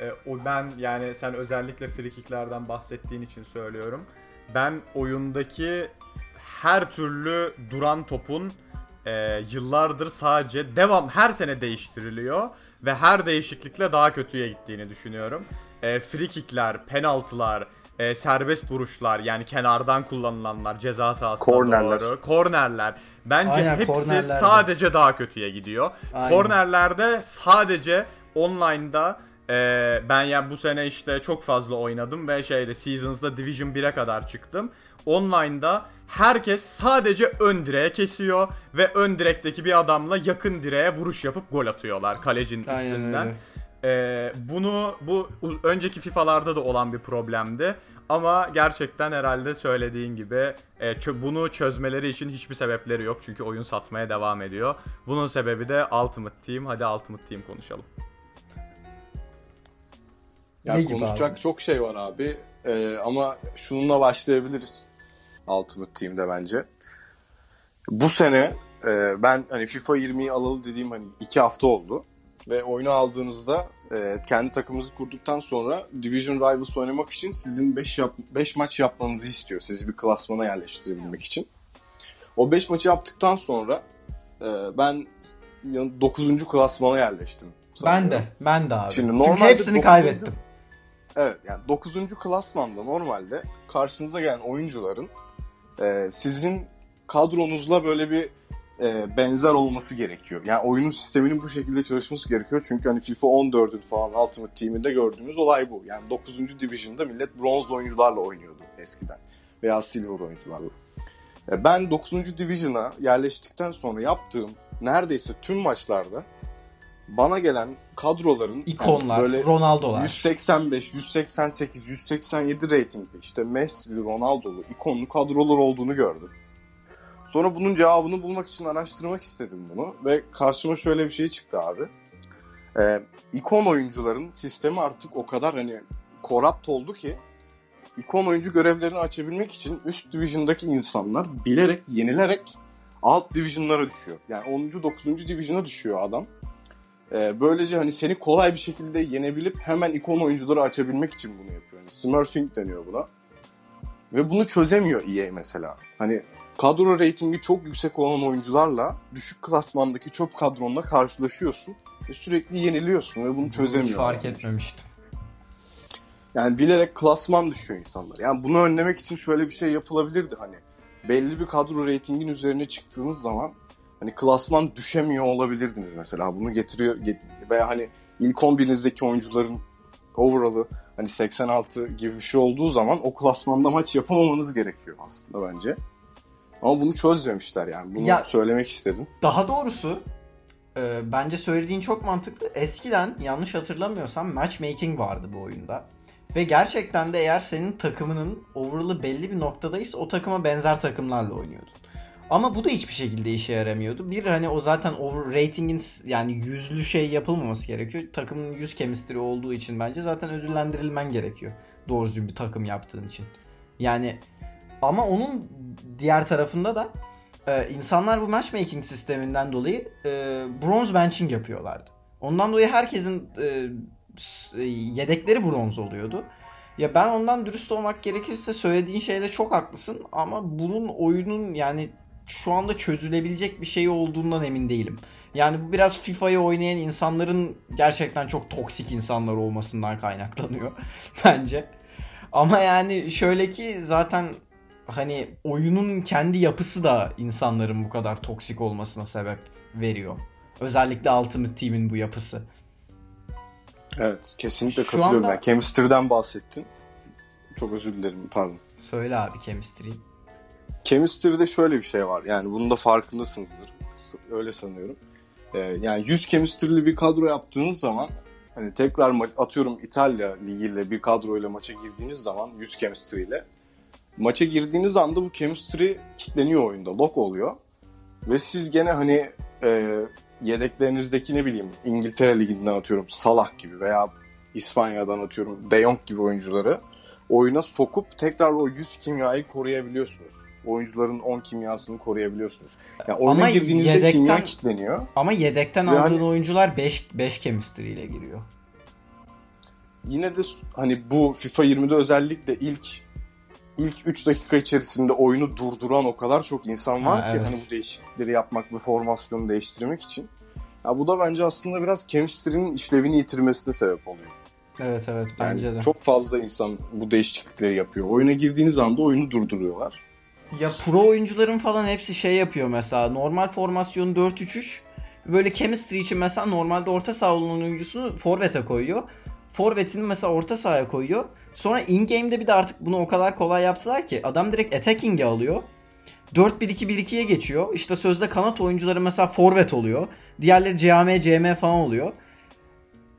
E, o ben yani sen özellikle frikiklerden bahsettiğin için söylüyorum. Ben oyundaki her türlü duran topun e, yıllardır sadece devam her sene değiştiriliyor ve her değişiklikle daha kötüye gittiğini düşünüyorum. E, frikikler, penaltılar, e, serbest vuruşlar yani kenardan kullanılanlar, ceza sahasına Kornerler. doğru, kornerler. Bence Aynen, hepsi sadece daha kötüye gidiyor. Aynen. Kornerlerde sadece online'da e, ben yani bu sene işte çok fazla oynadım ve şeyde Seasons'da Division 1'e kadar çıktım. Online'da herkes sadece ön direğe kesiyor ve ön direkteki bir adamla yakın direğe vuruş yapıp gol atıyorlar kalecinin Aynen üstünden. öyle. Ee, bunu bu önceki FIFA'larda da olan bir problemdi. Ama gerçekten herhalde söylediğin gibi e, çö- bunu çözmeleri için hiçbir sebepleri yok. Çünkü oyun satmaya devam ediyor. Bunun sebebi de Ultimate Team. Hadi Ultimate Team konuşalım. Ya Ne konuşacak abi? çok şey var abi. Ee, ama şununla başlayabiliriz. Ultimate Team'de bence. Bu sene e, ben hani FIFA 20'yi alalı dediğim hani iki hafta oldu. Ve oyunu aldığınızda e, kendi takımınızı kurduktan sonra Division Rivals oynamak için sizin 5 yap 5 maç yapmanızı istiyor. Sizi bir klasmana yerleştirebilmek için. O 5 maçı yaptıktan sonra e, ben 9. klasmana yerleştim. Ben sanıyorum. de ben de abi. Şimdi Çünkü hepsini dokuzuncu- kaybettim. Evet yani 9. klasmanda normalde karşınıza gelen oyuncuların e, sizin kadronuzla böyle bir e, benzer olması gerekiyor. Yani oyunun sisteminin bu şekilde çalışması gerekiyor. Çünkü hani FIFA 14'ün falan Ultimate Team'inde gördüğümüz olay bu. Yani 9. Division'da millet bronz oyuncularla oynuyordu eskiden. Veya silver oyuncularla. E, ben 9. Division'a yerleştikten sonra yaptığım neredeyse tüm maçlarda bana gelen kadroların İkonlar, yani böyle Ronaldo'lar. 185, 188, 187 reytingli işte Messi'li, Ronaldo'lu, ikonlu kadrolar olduğunu gördüm. Sonra bunun cevabını bulmak için araştırmak istedim bunu ve karşıma şöyle bir şey çıktı abi. Ee, ikon oyuncuların sistemi artık o kadar hani korrupt oldu ki ikon oyuncu görevlerini açabilmek için üst division'daki insanlar bilerek, yenilerek alt division'lara düşüyor. Yani 10. 9. division'a düşüyor adam. Ee, böylece hani seni kolay bir şekilde yenebilip hemen ikon oyuncuları açabilmek için bunu yapıyor. Yani smurfing deniyor buna. Ve bunu çözemiyor EA mesela. Hani kadro reytingi çok yüksek olan oyuncularla düşük klasmandaki çöp kadronla karşılaşıyorsun. Ve sürekli yeniliyorsun ve bunu Hiç çözemiyor. fark etmemiştim. Yani bilerek klasman düşüyor insanlar. Yani bunu önlemek için şöyle bir şey yapılabilirdi hani. Belli bir kadro reytingin üzerine çıktığınız zaman hani klasman düşemiyor olabilirdiniz mesela. Bunu getiriyor get- veya hani ilk 11'inizdeki oyuncuların overall'ı hani 86 gibi bir şey olduğu zaman o klasmanda maç yapamamanız gerekiyor aslında bence. Ama bunu çözmemişler yani. Bunu Ya- söylemek istedim. Daha doğrusu e, bence söylediğin çok mantıklı. Eskiden yanlış hatırlamıyorsam matchmaking vardı bu oyunda. Ve gerçekten de eğer senin takımının overall'ı belli bir noktadaysa o takıma benzer takımlarla oynuyordun. Ama bu da hiçbir şekilde işe yaramıyordu. Bir hani o zaten over rating'in yani yüzlü şey yapılmaması gerekiyor. Takımın yüz chemistry olduğu için bence zaten ödüllendirilmen gerekiyor. Doğru düzgün bir takım yaptığın için. Yani ama onun diğer tarafında da e, insanlar bu matchmaking sisteminden dolayı e, bronze benching yapıyorlardı. Ondan dolayı herkesin e, e, yedekleri bronz oluyordu. Ya ben ondan dürüst olmak gerekirse söylediğin şeyde çok haklısın ama bunun oyunun yani şu anda çözülebilecek bir şey olduğundan emin değilim. Yani bu biraz FIFA'yı oynayan insanların gerçekten çok toksik insanlar olmasından kaynaklanıyor bence. Ama yani şöyle ki zaten hani oyunun kendi yapısı da insanların bu kadar toksik olmasına sebep veriyor. Özellikle Ultimate Team'in bu yapısı. Evet kesinlikle Şu katılıyorum. anda- Yani chemistry'den bahsettin. Çok özür dilerim pardon. Söyle abi chemistry. Chemistry'de şöyle bir şey var. Yani bunun da farkındasınızdır. Öyle sanıyorum. Ee, yani 100 chemistry'li bir kadro yaptığınız zaman hani tekrar atıyorum İtalya ligiyle bir kadroyla maça girdiğiniz zaman 100 chemistry ile maça girdiğiniz anda bu chemistry kitleniyor oyunda. Lock oluyor. Ve siz gene hani e, yedeklerinizdeki ne bileyim İngiltere liginden atıyorum Salah gibi veya İspanya'dan atıyorum De Jong gibi oyuncuları oyuna sokup tekrar o 100 kimyayı koruyabiliyorsunuz. Oyuncuların 10 kimyasını koruyabiliyorsunuz. Yani oyuna Ama girdiğinizde yedekten- kimya kilitleniyor. Ama yedekten Ve aldığın hani- oyuncular 5 5 chemistry ile giriyor. Yine de hani bu FIFA 20'de özellikle ilk ilk 3 dakika içerisinde oyunu durduran o kadar çok insan var Ha, ki evet. hani bu değişiklikleri yapmak ve formasyonu değiştirmek için. Ya bu da bence aslında biraz chemistry'nin işlevini yitirmesine sebep oluyor. Evet evet Yani bence de. çok fazla insan bu değişiklikleri yapıyor. Oyuna girdiğiniz anda oyunu durduruyorlar. Ya pro oyuncuların falan hepsi şey yapıyor mesela. Normal formasyon 4-3-3. Böyle chemistry için mesela normalde orta saha oyuncusunu forvete koyuyor. Forvetini mesela orta sahaya koyuyor. Sonra in game'de bir de artık bunu o kadar kolay yaptılar ki adam direkt attacking'e alıyor. 4-1-2-1-2'ye geçiyor. İşte sözde kanat oyuncuları mesela forvet oluyor. Diğerleri CM, CM falan oluyor.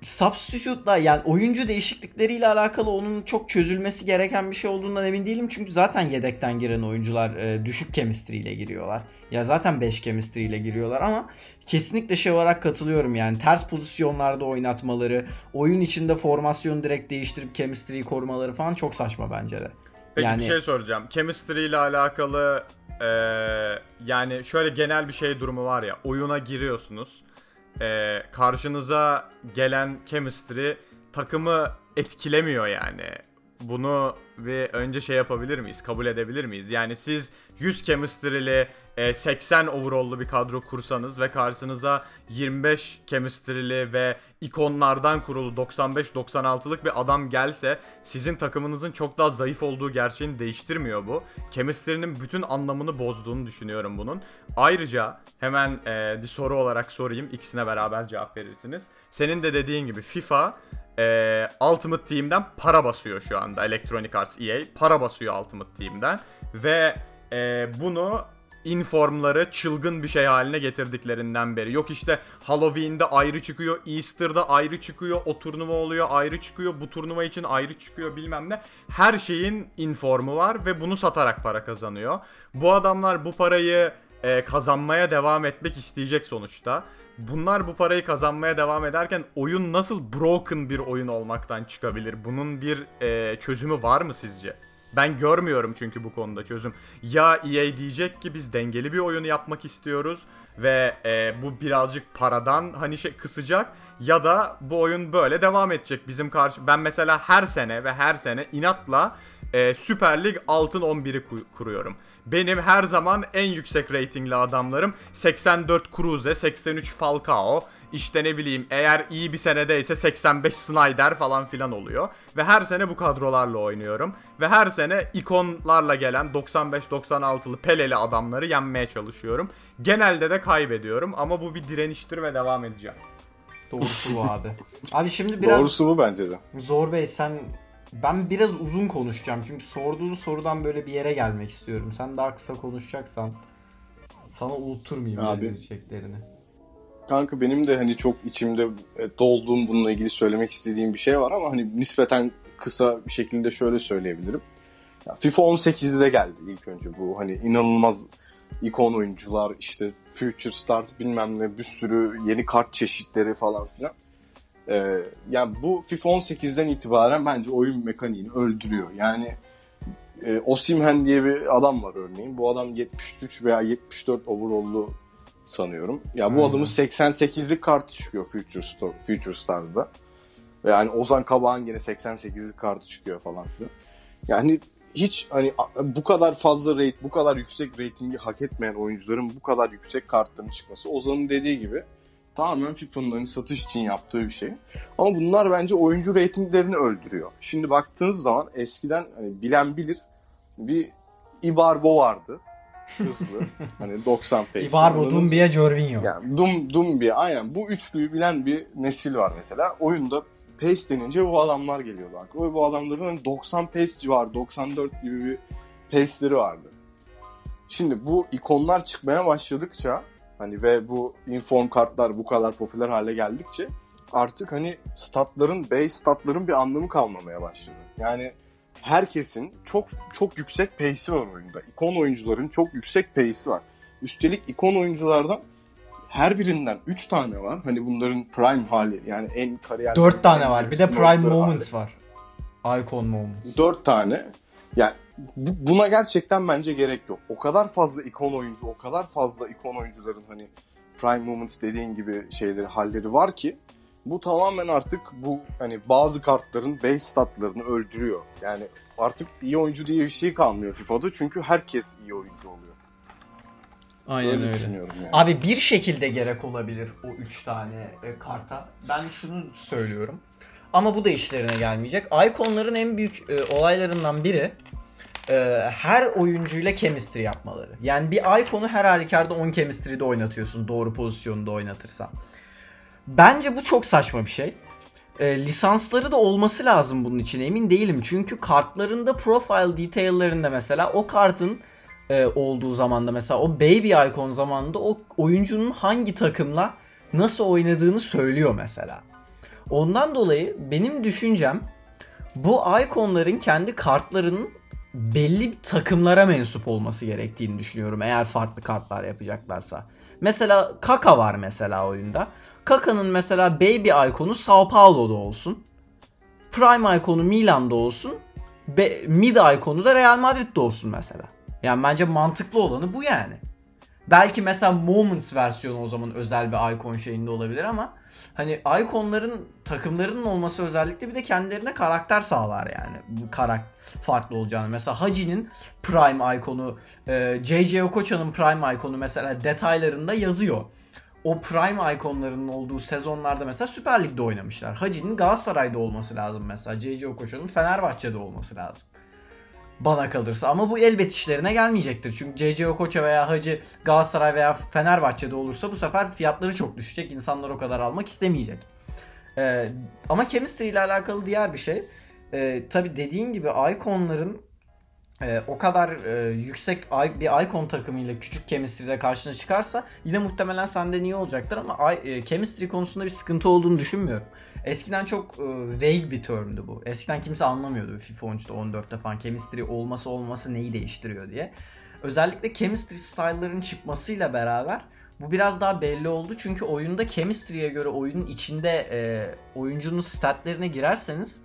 Substitute'la yani oyuncu değişiklikleriyle alakalı onun çok çözülmesi gereken bir şey olduğundan emin değilim. Çünkü zaten yedekten giren oyuncular e, düşük chemistry ile giriyorlar. Ya zaten 5 chemistry ile giriyorlar ama kesinlikle şey olarak katılıyorum yani ters pozisyonlarda oynatmaları, oyun içinde formasyonu direkt değiştirip chemistry'yi korumaları falan çok saçma bence de. Peki Yani- bir şey soracağım. Chemistry ile alakalı eee, yani şöyle genel bir şey durumu var ya. Oyuna giriyorsunuz. Eee, karşınıza gelen chemistry takımı etkilemiyor yani. Bunu bir önce şey yapabilir miyiz? Kabul edebilir miyiz? Yani siz 100 chemistry'li e, 80 overall'lu bir kadro kursanız ve karşınıza 25 chemistry'li ve ikonlardan kurulu 95-96'lık bir adam gelse sizin takımınızın çok daha zayıf olduğu gerçeğini değiştirmiyor bu. Chemistry'nin bütün anlamını bozduğunu düşünüyorum bunun. Ayrıca hemen e, bir soru olarak sorayım. İkisine beraber cevap verirsiniz. Senin de dediğin gibi FIFA e, Ultimate Team'den para basıyor şu anda Electronic Arts EA. Para basıyor Ultimate Team'den ve e, bunu informları çılgın bir şey haline getirdiklerinden beri. Yok işte Halloween'de ayrı çıkıyor, Easter'da ayrı çıkıyor, o turnuva oluyor ayrı çıkıyor, bu turnuva için ayrı çıkıyor bilmem ne. Her şeyin informu var ve bunu satarak para kazanıyor. Bu adamlar bu parayı e, kazanmaya devam etmek isteyecek sonuçta. Bunlar bu parayı kazanmaya devam ederken oyun nasıl broken bir oyun olmaktan çıkabilir? Bunun bir e, çözümü var mı sizce? Ben görmüyorum çünkü bu konuda çözüm. Ya EA diyecek ki biz dengeli bir oyun yapmak istiyoruz ve e, bu birazcık paradan hani şey kısacak ya da bu oyun böyle devam edecek. Bizim karşı ben mesela her sene ve her sene inatla e, Süper Lig altın 11'i ku- kuruyorum. Benim her zaman en yüksek ratingli adamlarım 84 Cruze, 83 Falcao, işte ne bileyim eğer iyi bir senedeyse 85 Snyder falan filan oluyor. Ve her sene bu kadrolarla oynuyorum. Ve her sene ikonlarla gelen 95-96'lı Peleli adamları yenmeye çalışıyorum. Genelde de kaybediyorum ama bu bir direniştir ve devam edeceğim. Doğrusu bu abi. Abi şimdi biraz Doğrusu bu bence de. Zor Bey sen ben biraz uzun konuşacağım çünkü sorduğun sorudan böyle bir yere gelmek istiyorum. Sen daha kısa konuşacaksan sana unutturmayayım Abi. diyeceklerini. Kanka benim de hani çok içimde e, dolduğum bununla ilgili söylemek istediğim bir şey var ama hani nispeten kısa bir şekilde şöyle söyleyebilirim. Ya FIFA 18'de geldi ilk önce bu hani inanılmaz ikon oyuncular işte Future Stars bilmem ne bir sürü yeni kart çeşitleri falan filan. Ee, yani bu FIFA 18'den itibaren bence oyun mekaniğini öldürüyor. Yani e, Osimhen diye bir adam var örneğin. Bu adam 73 veya 74 overall'lu sanıyorum. Ya bu Aynen. adamın 88'lik kartı çıkıyor Future, Star, Future Stars'da. Ve yani Ozan Kabak'ın yine 88'lik kartı çıkıyor falan filan. Yani hiç hani bu kadar fazla rate, bu kadar yüksek ratingi hak etmeyen oyuncuların bu kadar yüksek kartların çıkması Ozan'ın dediği gibi tamamen FIFA'nın hani satış için yaptığı bir şey. Ama bunlar bence oyuncu ratinglerini öldürüyor. Şimdi baktığınız zaman eskiden hani bilen bilir bir Ibarbo vardı. Hızlı. hani 90 pace. Ibarbo? Dumbia, Jorvinho. Yani Dum, Dumbia aynen bu üçlüyü bilen bir nesil var mesela. Oyunda pace denince bu adamlar geliyordu aklıma. Ve bu adamların hani 90 pace civarı, 94 gibi bir pace'leri vardı. Şimdi bu ikonlar çıkmaya başladıkça hani ve bu inform kartlar bu kadar popüler hale geldikçe artık hani statların, base statların bir anlamı kalmamaya başladı. Yani herkesin çok çok yüksek pace'i var oyunda. İkon oyuncuların çok yüksek pace'i var. Üstelik ikon oyunculardan her birinden 3 tane var. Hani bunların prime hali yani en kariyer 4 tane var. Bir de Prime Moments hali. var. Icon Moments. 4 tane. Yani bu- buna gerçekten bence gerek yok. O kadar fazla ikon oyuncu, o kadar fazla ikon oyuncuların hani prime moments dediğin gibi şeyleri, halleri var ki bu tamamen artık bu hani bazı kartların base statlarını öldürüyor. Yani artık iyi oyuncu diye bir şey kalmıyor FIFA'da çünkü herkes iyi oyuncu oluyor. Aynen öyle, öyle. düşünüyorum yani. Abi bir şekilde gerek olabilir o 3 tane e, karta. Ben şunu söylüyorum. Ama bu da işlerine gelmeyecek. Icon'ların en büyük e, olaylarından biri e, her oyuncuyla chemistry yapmaları. Yani bir Icon'u her halükarda 10 chemistry'de oynatıyorsun doğru pozisyonda oynatırsan. Bence bu çok saçma bir şey. E, lisansları da olması lazım bunun için emin değilim. Çünkü kartlarında profile detail'larında mesela o kartın e, olduğu zamanda mesela o baby icon zamanında o oyuncunun hangi takımla nasıl oynadığını söylüyor mesela. Ondan dolayı benim düşüncem bu ikonların kendi kartlarının belli bir takımlara mensup olması gerektiğini düşünüyorum eğer farklı kartlar yapacaklarsa. Mesela Kaka var mesela oyunda. Kaka'nın mesela baby ikonu Sao Paulo'da olsun. Prime ikonu Milan'da olsun. Be- mid ikonu da Real Madrid'de olsun mesela. Yani bence mantıklı olanı bu yani. Belki mesela Moments versiyonu o zaman özel bir icon şeyinde olabilir ama hani iconların takımlarının olması özellikle bir de kendilerine karakter sağlar yani. Bu karak farklı olacağını. Mesela Haji'nin Prime ikonu, e, JJ Okocha'nın Prime ikonu mesela detaylarında yazıyor. O Prime ikonlarının olduğu sezonlarda mesela Süper Lig'de oynamışlar. Haji'nin Galatasaray'da olması lazım mesela. JJ Okocha'nın Fenerbahçe'de olması lazım bana kalırsa. Ama bu elbet işlerine gelmeyecektir. Çünkü CC Okocha veya Hacı Galatasaray veya Fenerbahçe'de olursa bu sefer fiyatları çok düşecek. İnsanlar o kadar almak istemeyecek. Ee, ama chemistry ile alakalı diğer bir şey. Ee, Tabi dediğin gibi iconların e, o kadar e, yüksek bir Icon takımıyla küçük chemistry'de karşına çıkarsa yine muhtemelen senden iyi olacaktır ama e, chemistry konusunda bir sıkıntı olduğunu düşünmüyorum. Eskiden çok e, vague bir term'dü bu. Eskiden kimse anlamıyordu FIFA 13'te 14'te falan chemistry olması olması neyi değiştiriyor diye. Özellikle chemistry style'ların çıkmasıyla beraber bu biraz daha belli oldu çünkü oyunda chemistry'ye göre oyunun içinde e, oyuncunun statlerine girerseniz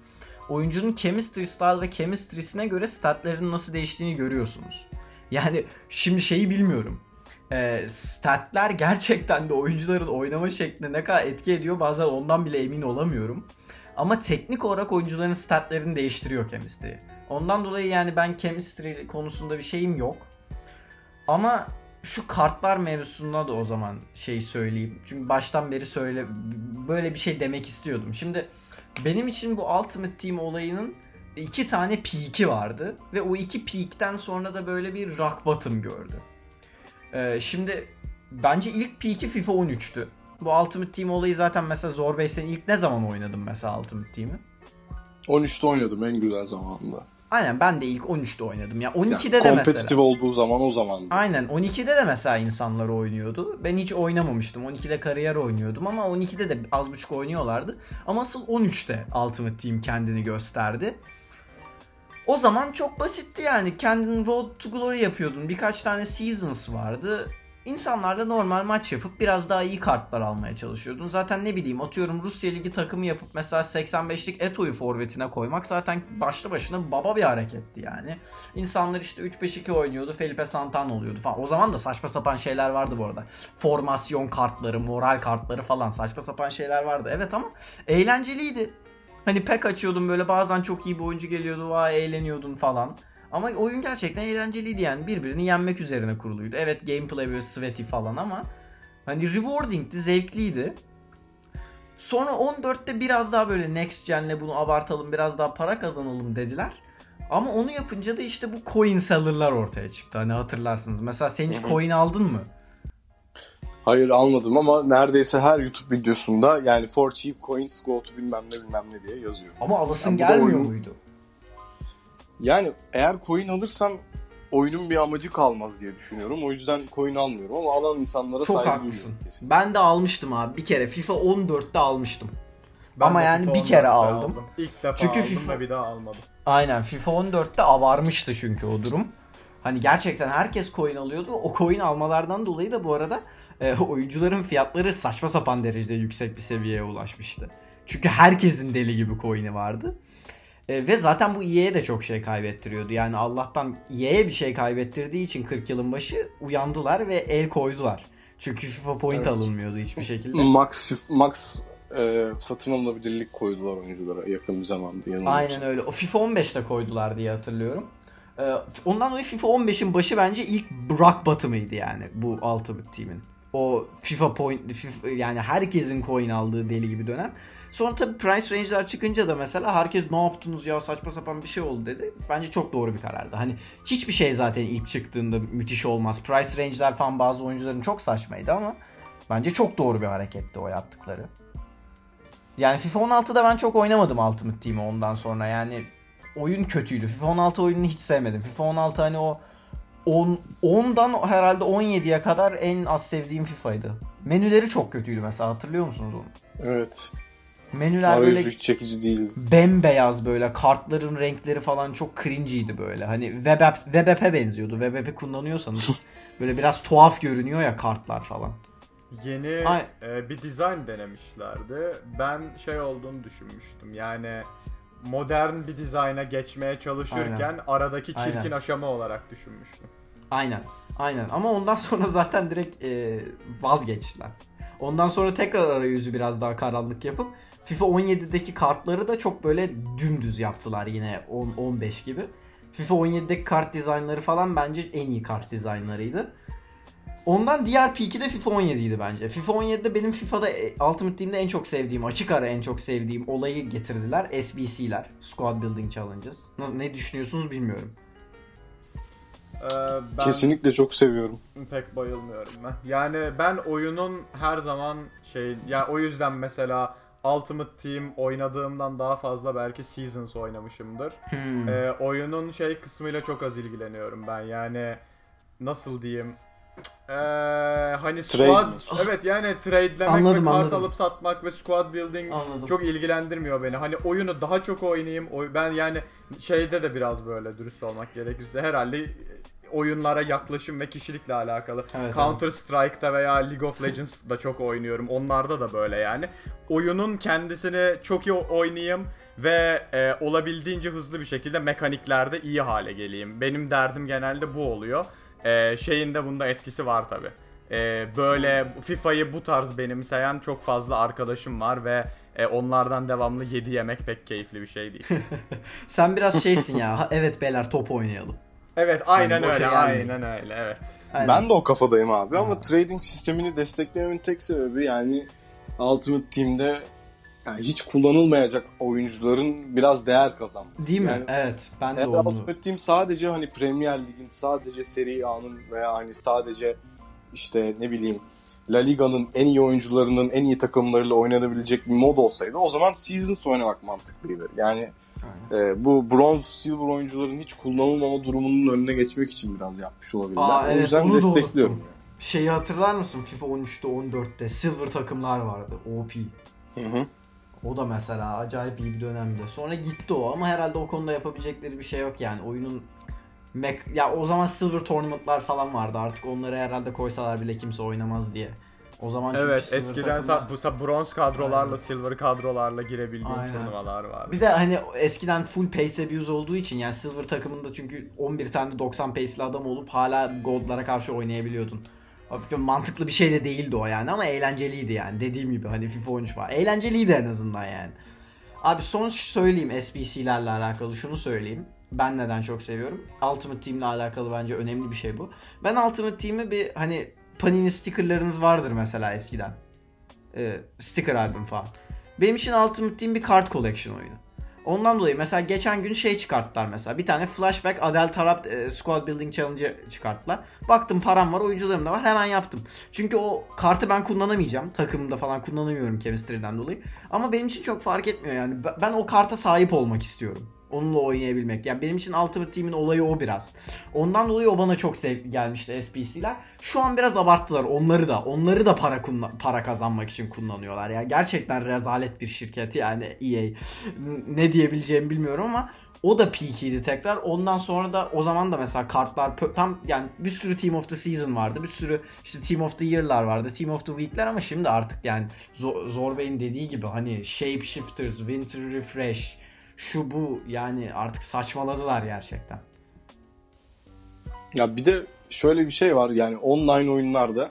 oyuncunun chemistry style ve chemistry'sine göre statlerin nasıl değiştiğini görüyorsunuz. Yani şimdi şeyi bilmiyorum. E, statler gerçekten de oyuncuların oynama şekline ne kadar etki ediyor bazen ondan bile emin olamıyorum. Ama teknik olarak oyuncuların statlerini değiştiriyor chemistry. Ondan dolayı yani ben chemistry konusunda bir şeyim yok. Ama şu kartlar mevzusunda da o zaman şey söyleyeyim. Çünkü baştan beri söyle böyle bir şey demek istiyordum. Şimdi benim için bu Ultimate Team olayının iki tane peak'i vardı ve o iki peak'ten sonra da böyle bir rock bottom gördü. Ee, şimdi bence ilk peak'i FIFA 13'tü. Bu Ultimate Team olayı zaten mesela Zor sen ilk ne zaman oynadın mesela Ultimate Team'i? 13'te oynadım en güzel zamanında. Aynen ben de ilk 13'te oynadım. Ya 12'de Yani de mesela. kompetitif olduğu zaman o zamandı. Aynen 12'de de mesela insanlar oynuyordu. Ben hiç oynamamıştım. 12'de kariyer oynuyordum ama 12'de de az buçuk oynuyorlardı. Ama asıl 13'te Ultimate Team kendini gösterdi. O zaman çok basitti yani. Kendin Road to Glory yapıyordun. Birkaç tane Seasons vardı. İnsanlarla normal maç yapıp biraz daha iyi kartlar almaya çalışıyordun. Zaten ne bileyim atıyorum Rusya Ligi takımı yapıp mesela 85'lik Eto'yu forvetine koymak zaten başlı başına baba bir hareketti yani. İnsanlar işte 3-5-2 oynuyordu. Felipe Santana oluyordu falan. O zaman da saçma sapan şeyler vardı bu arada. Formasyon kartları, moral kartları falan saçma sapan şeyler vardı. Evet ama eğlenceliydi. Hani pek açıyordum böyle bazen çok iyi bir oyuncu geliyordu. Vay eğleniyordun falan. Ama oyun gerçekten eğlenceliydi yani. Birbirini yenmek üzerine kuruluydu. Evet gameplay böyle sweaty falan ama hani rewarding'di, zevkliydi. Sonra 14'te biraz daha böyle next gen'le bunu abartalım, biraz daha para kazanalım dediler. Ama onu yapınca da işte bu coin seller'lar ortaya çıktı. Hani hatırlarsınız. Mesela sen hiç coin aldın mı? Hayır almadım ama neredeyse her YouTube videosunda yani for cheap coins go to bilmem ne bilmem ne diye yazıyor. Ama alasın Ya bu da gelmiyor oyun- muydu? Yani eğer coin alırsam oyunun bir amacı kalmaz diye düşünüyorum. O yüzden coin almıyorum ama alan insanlara Çok saygı haklısın. duyuyorum kesin. Ben de almıştım abi. Bir kere FIFA 14'te almıştım. Ben Ama yani FIFA bir kere 14'te aldım. İlk defa Çünkü aldım FIFA- ve bir daha almadım. Aynen FIFA 14'te abarmıştı çünkü o durum. Hani gerçekten herkes coin alıyordu. O coin almalardan dolayı da bu arada e, oyuncuların fiyatları saçma sapan derecede yüksek bir seviyeye ulaşmıştı. Çünkü herkesin deli gibi coin'i vardı. E, ve zaten bu EA'ye de çok şey kaybettiriyordu. Yani Allah'tan EA'ye bir şey kaybettirdiği için 40 yılın başı uyandılar ve el koydular. Çünkü FIFA point Evet. alınmıyordu hiçbir şekilde. Max max e, satın alınabilirlik koydular oyunculara yakın bir zamanda. yanılmıyorsam. Aynen öyle. O FIFA 15'te koydular diye hatırlıyorum. Ee, ondan dolayı FIFA 15'in başı bence ilk rock bottom'ıydı yani bu Ultimate Team'in. O FIFA point FIFA, yani herkesin coin aldığı deli gibi dönem. Sonra tabii price range'ler çıkınca da mesela herkes ne yaptınız ya saçma sapan bir şey oldu dedi. Bence çok doğru bir karardı. Hani hiçbir şey zaten ilk çıktığında müthiş olmaz. Price range'ler falan bazı oyuncuların çok saçmaydı ama bence çok doğru bir hareketti o yaptıkları. Yani FIFA 16'da ben çok oynamadım Ultimate Team'i ondan sonra. Yani oyun kötüydü. FIFA 16 oyununu hiç sevmedim. FIFA 16 hani o 10 10'dan herhalde 17'ye kadar en az sevdiğim FIFA'ydı. Menüleri çok kötüydü mesela hatırlıyor musunuz onu? Evet. Menüler Arayüzü böyle hiç çekici değil. bembeyaz böyle kartların renkleri falan çok cringe'ydi böyle. Hani web app, web app'e benziyordu. Web app'i kullanıyorsanız böyle biraz tuhaf görünüyor ya kartlar falan. Yeni Ay. e, bir dizayn denemişlerdi. Ben şey olduğunu düşünmüştüm. Yani modern bir dizayna geçmeye çalışırken aradaki çirkin Aynen. aşama olarak düşünmüştüm. Aynen. Aynen. Ama ondan sonra zaten direkt e, vazgeçtiler. Ondan sonra tekrar arayüzü biraz daha karanlık yapıp FIFA 17'deki kartları da çok böyle dümdüz yaptılar yine 10 15 gibi. FIFA 17'deki kart dizaynları falan bence en iyi kart dizaynlarıydı. Ondan diğer peak'i de FIFA 17'ydi bence. FIFA 17'de benim FIFA'da e, Ultimate Team'de en çok sevdiğim, açık ara en çok sevdiğim olayı getirdiler. SBC'ler. Squad Building Challenges. Ne düşünüyorsunuz bilmiyorum. Ee, ben Kesinlikle çok seviyorum. pek bayılmıyorum ben. Yani ben oyunun her zaman şey ya o yüzden mesela Ultimate Team oynadığımdan daha fazla belki Seasons oynamışımdır. Hmm. Ee, oyunun şey kısmıyla çok az ilgileniyorum ben. Yani nasıl diyeyim? Ee, hani Trade. squad evet yani trade'lemek Anladım, ve kart anladım. alıp satmak ve squad building Anladım. çok ilgilendirmiyor beni. Hani oyunu daha çok oynayayım. Oy- Ben yani şeyde de biraz böyle dürüst olmak gerekirse herhalde oyunlara yaklaşım ve kişilikle alakalı. Evet, Counter Strike'da veya League of Legends'da çok oynuyorum. Onlarda da böyle yani. Oyunun kendisini çok iyi oynayayım ve e, olabildiğince hızlı bir şekilde mekaniklerde iyi hale geleyim. Benim derdim genelde bu oluyor. E, şeyin de bunda etkisi var tabi. böyle FIFA'yı bu tarz benimseyen çok fazla arkadaşım var ve e, onlardan devamlı yedi yemek pek keyifli bir şey değil. Sen biraz şeysin ya. Evet beyler top oynayalım. evet aynen boşa öyle gelme. aynen öyle evet. Aynen. Ben de o kafadayım abi ama Ha. trading sistemini desteklememin tek sebebi yani Ultimate Team'de yani hiç kullanılmayacak oyuncuların biraz değer kazanması. Değil mi? Yani evet. Ben de onu. Team sadece hani Premier Lig'in sadece Serie A'nın veya hani sadece işte ne bileyim La Liga'nın en iyi oyuncularının en iyi takımlarıyla oynanabilecek bir mod olsaydı o zaman Seasons oynamak mantıklıydı. Yani Aynen. e, bu Bronze, Silver oyuncuların hiç kullanılmama durumunun önüne geçmek için biraz yapmış olabilirler. Aa, o evet, yüzden destekliyorum. unuttum. Şeyi hatırlar mısın? FIFA 13'te 14'te silver takımlar vardı. OP. Hı hı. O da mesela acayip iyi bir dönemde. Sonra gitti o ama herhalde o konuda yapabilecekleri bir şey yok yani. Oyunun mek- ya o zaman silver tournament'lar falan vardı. Artık onları herhalde koysalar bile kimse oynamaz diye. O zaman Evet eskiden sa- bu bronz kadrolarla Aynen. silver kadrolarla girebildiğin Aynen. turnuvalar vardı. Bir de hani eskiden full pace abuse olduğu için yani silver takımında çünkü 11 tane 90 pace'li adam olup hala gold'lara karşı oynayabiliyordun. Hafiften mantıklı bir şey de değildi o yani ama eğlenceliydi yani. Dediğim gibi hani FIFA 13 var. Eğlenceliydi en azından yani. Abi son söyleyeyim SBC'lerle alakalı şunu söyleyeyim. Ben neden çok seviyorum. Ultimate Team'le alakalı bence önemli bir şey bu. Ben Ultimate Team'i bir hani Panini stickerlarınız vardır mesela eskiden. Ee, sticker albüm falan. Benim için Ultimate Team bir kart collection oyunu. Ondan dolayı mesela geçen gün şey çıkarttılar mesela. Bir tane Flashback Adel Tarap e, Squad Building Challenge'ı çıkarttılar. Baktım param var, oyuncularım da var. Hemen yaptım. Çünkü o kartı ben kullanamayacağım. Takımda falan kullanamıyorum chemistry'den dolayı. Ama benim için çok fark etmiyor yani. Ben o karta sahip olmak istiyorum. Onunla oynayabilmek. Yani benim için Ultimate Team'in olayı o biraz. Ondan dolayı o bana çok sev gelmişti SPC'ler. Şu an biraz abarttılar onları da. Onları da para para kazanmak için kullanıyorlar. Yani gerçekten rezalet bir şirket yani EA. Ne diyebileceğimi bilmiyorum ama o da peak'iydi tekrar. Ondan sonra da o zaman da mesela kartlar tam yani bir sürü Team of the Season vardı. Bir sürü işte Team of the Year'lar vardı. Team of the Week'ler ama şimdi artık yani Zor, Zor Bey'in dediği gibi hani Shapeshifters, Winter Refresh şu bu yani artık saçmaladılar gerçekten. Ya bir de şöyle bir şey var yani online oyunlarda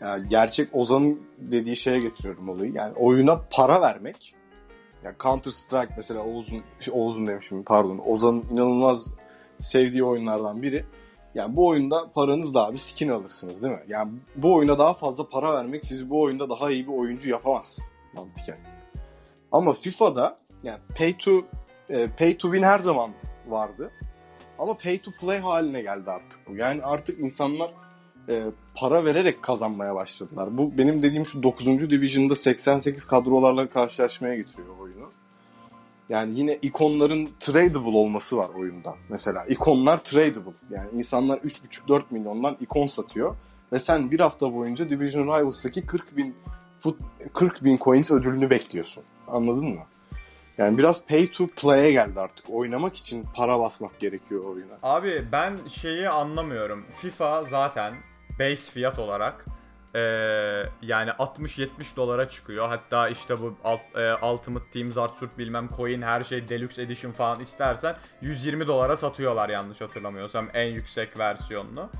yani gerçek Ozan'ın dediği şeye getiriyorum olayı. Yani oyuna para vermek. Yani Counter Strike mesela Oğuz'un Oğuz'un demişim pardon. Ozan'ın inanılmaz sevdiği oyunlardan biri. Yani bu oyunda paranızla abi skin alırsınız değil mi? Yani bu oyuna daha fazla para vermek sizi bu oyunda daha iyi bir oyuncu yapamaz mantıken. Ama FIFA'da yani pay to e, pay to win her zaman vardı. Ama pay to play haline geldi artık bu. Yani artık insanlar e, para vererek kazanmaya başladılar. Bu benim dediğim şu 9. Division'da 88 kadrolarla karşılaşmaya getiriyor oyunu. Yani yine ikonların tradable olması var oyunda. Mesela ikonlar tradable. Yani insanlar 3,5-4 milyondan ikon satıyor. Ve sen bir hafta boyunca Division Rivals'taki 40 bin, fut, 40 bin coins ödülünü bekliyorsun. Anladın mı? Yani biraz pay to play'e geldi artık. Oynamak için para basmak gerekiyor oyuna. Abi ben şeyi anlamıyorum. FIFA zaten base fiyat olarak eee, yani 60-70 dolara çıkıyor. Hatta işte bu alt- eee, Ultimate Team, Zartürk bilmem coin her şey Deluxe Edition falan istersen 120 dolara satıyorlar yanlış hatırlamıyorsam en yüksek versiyonunu.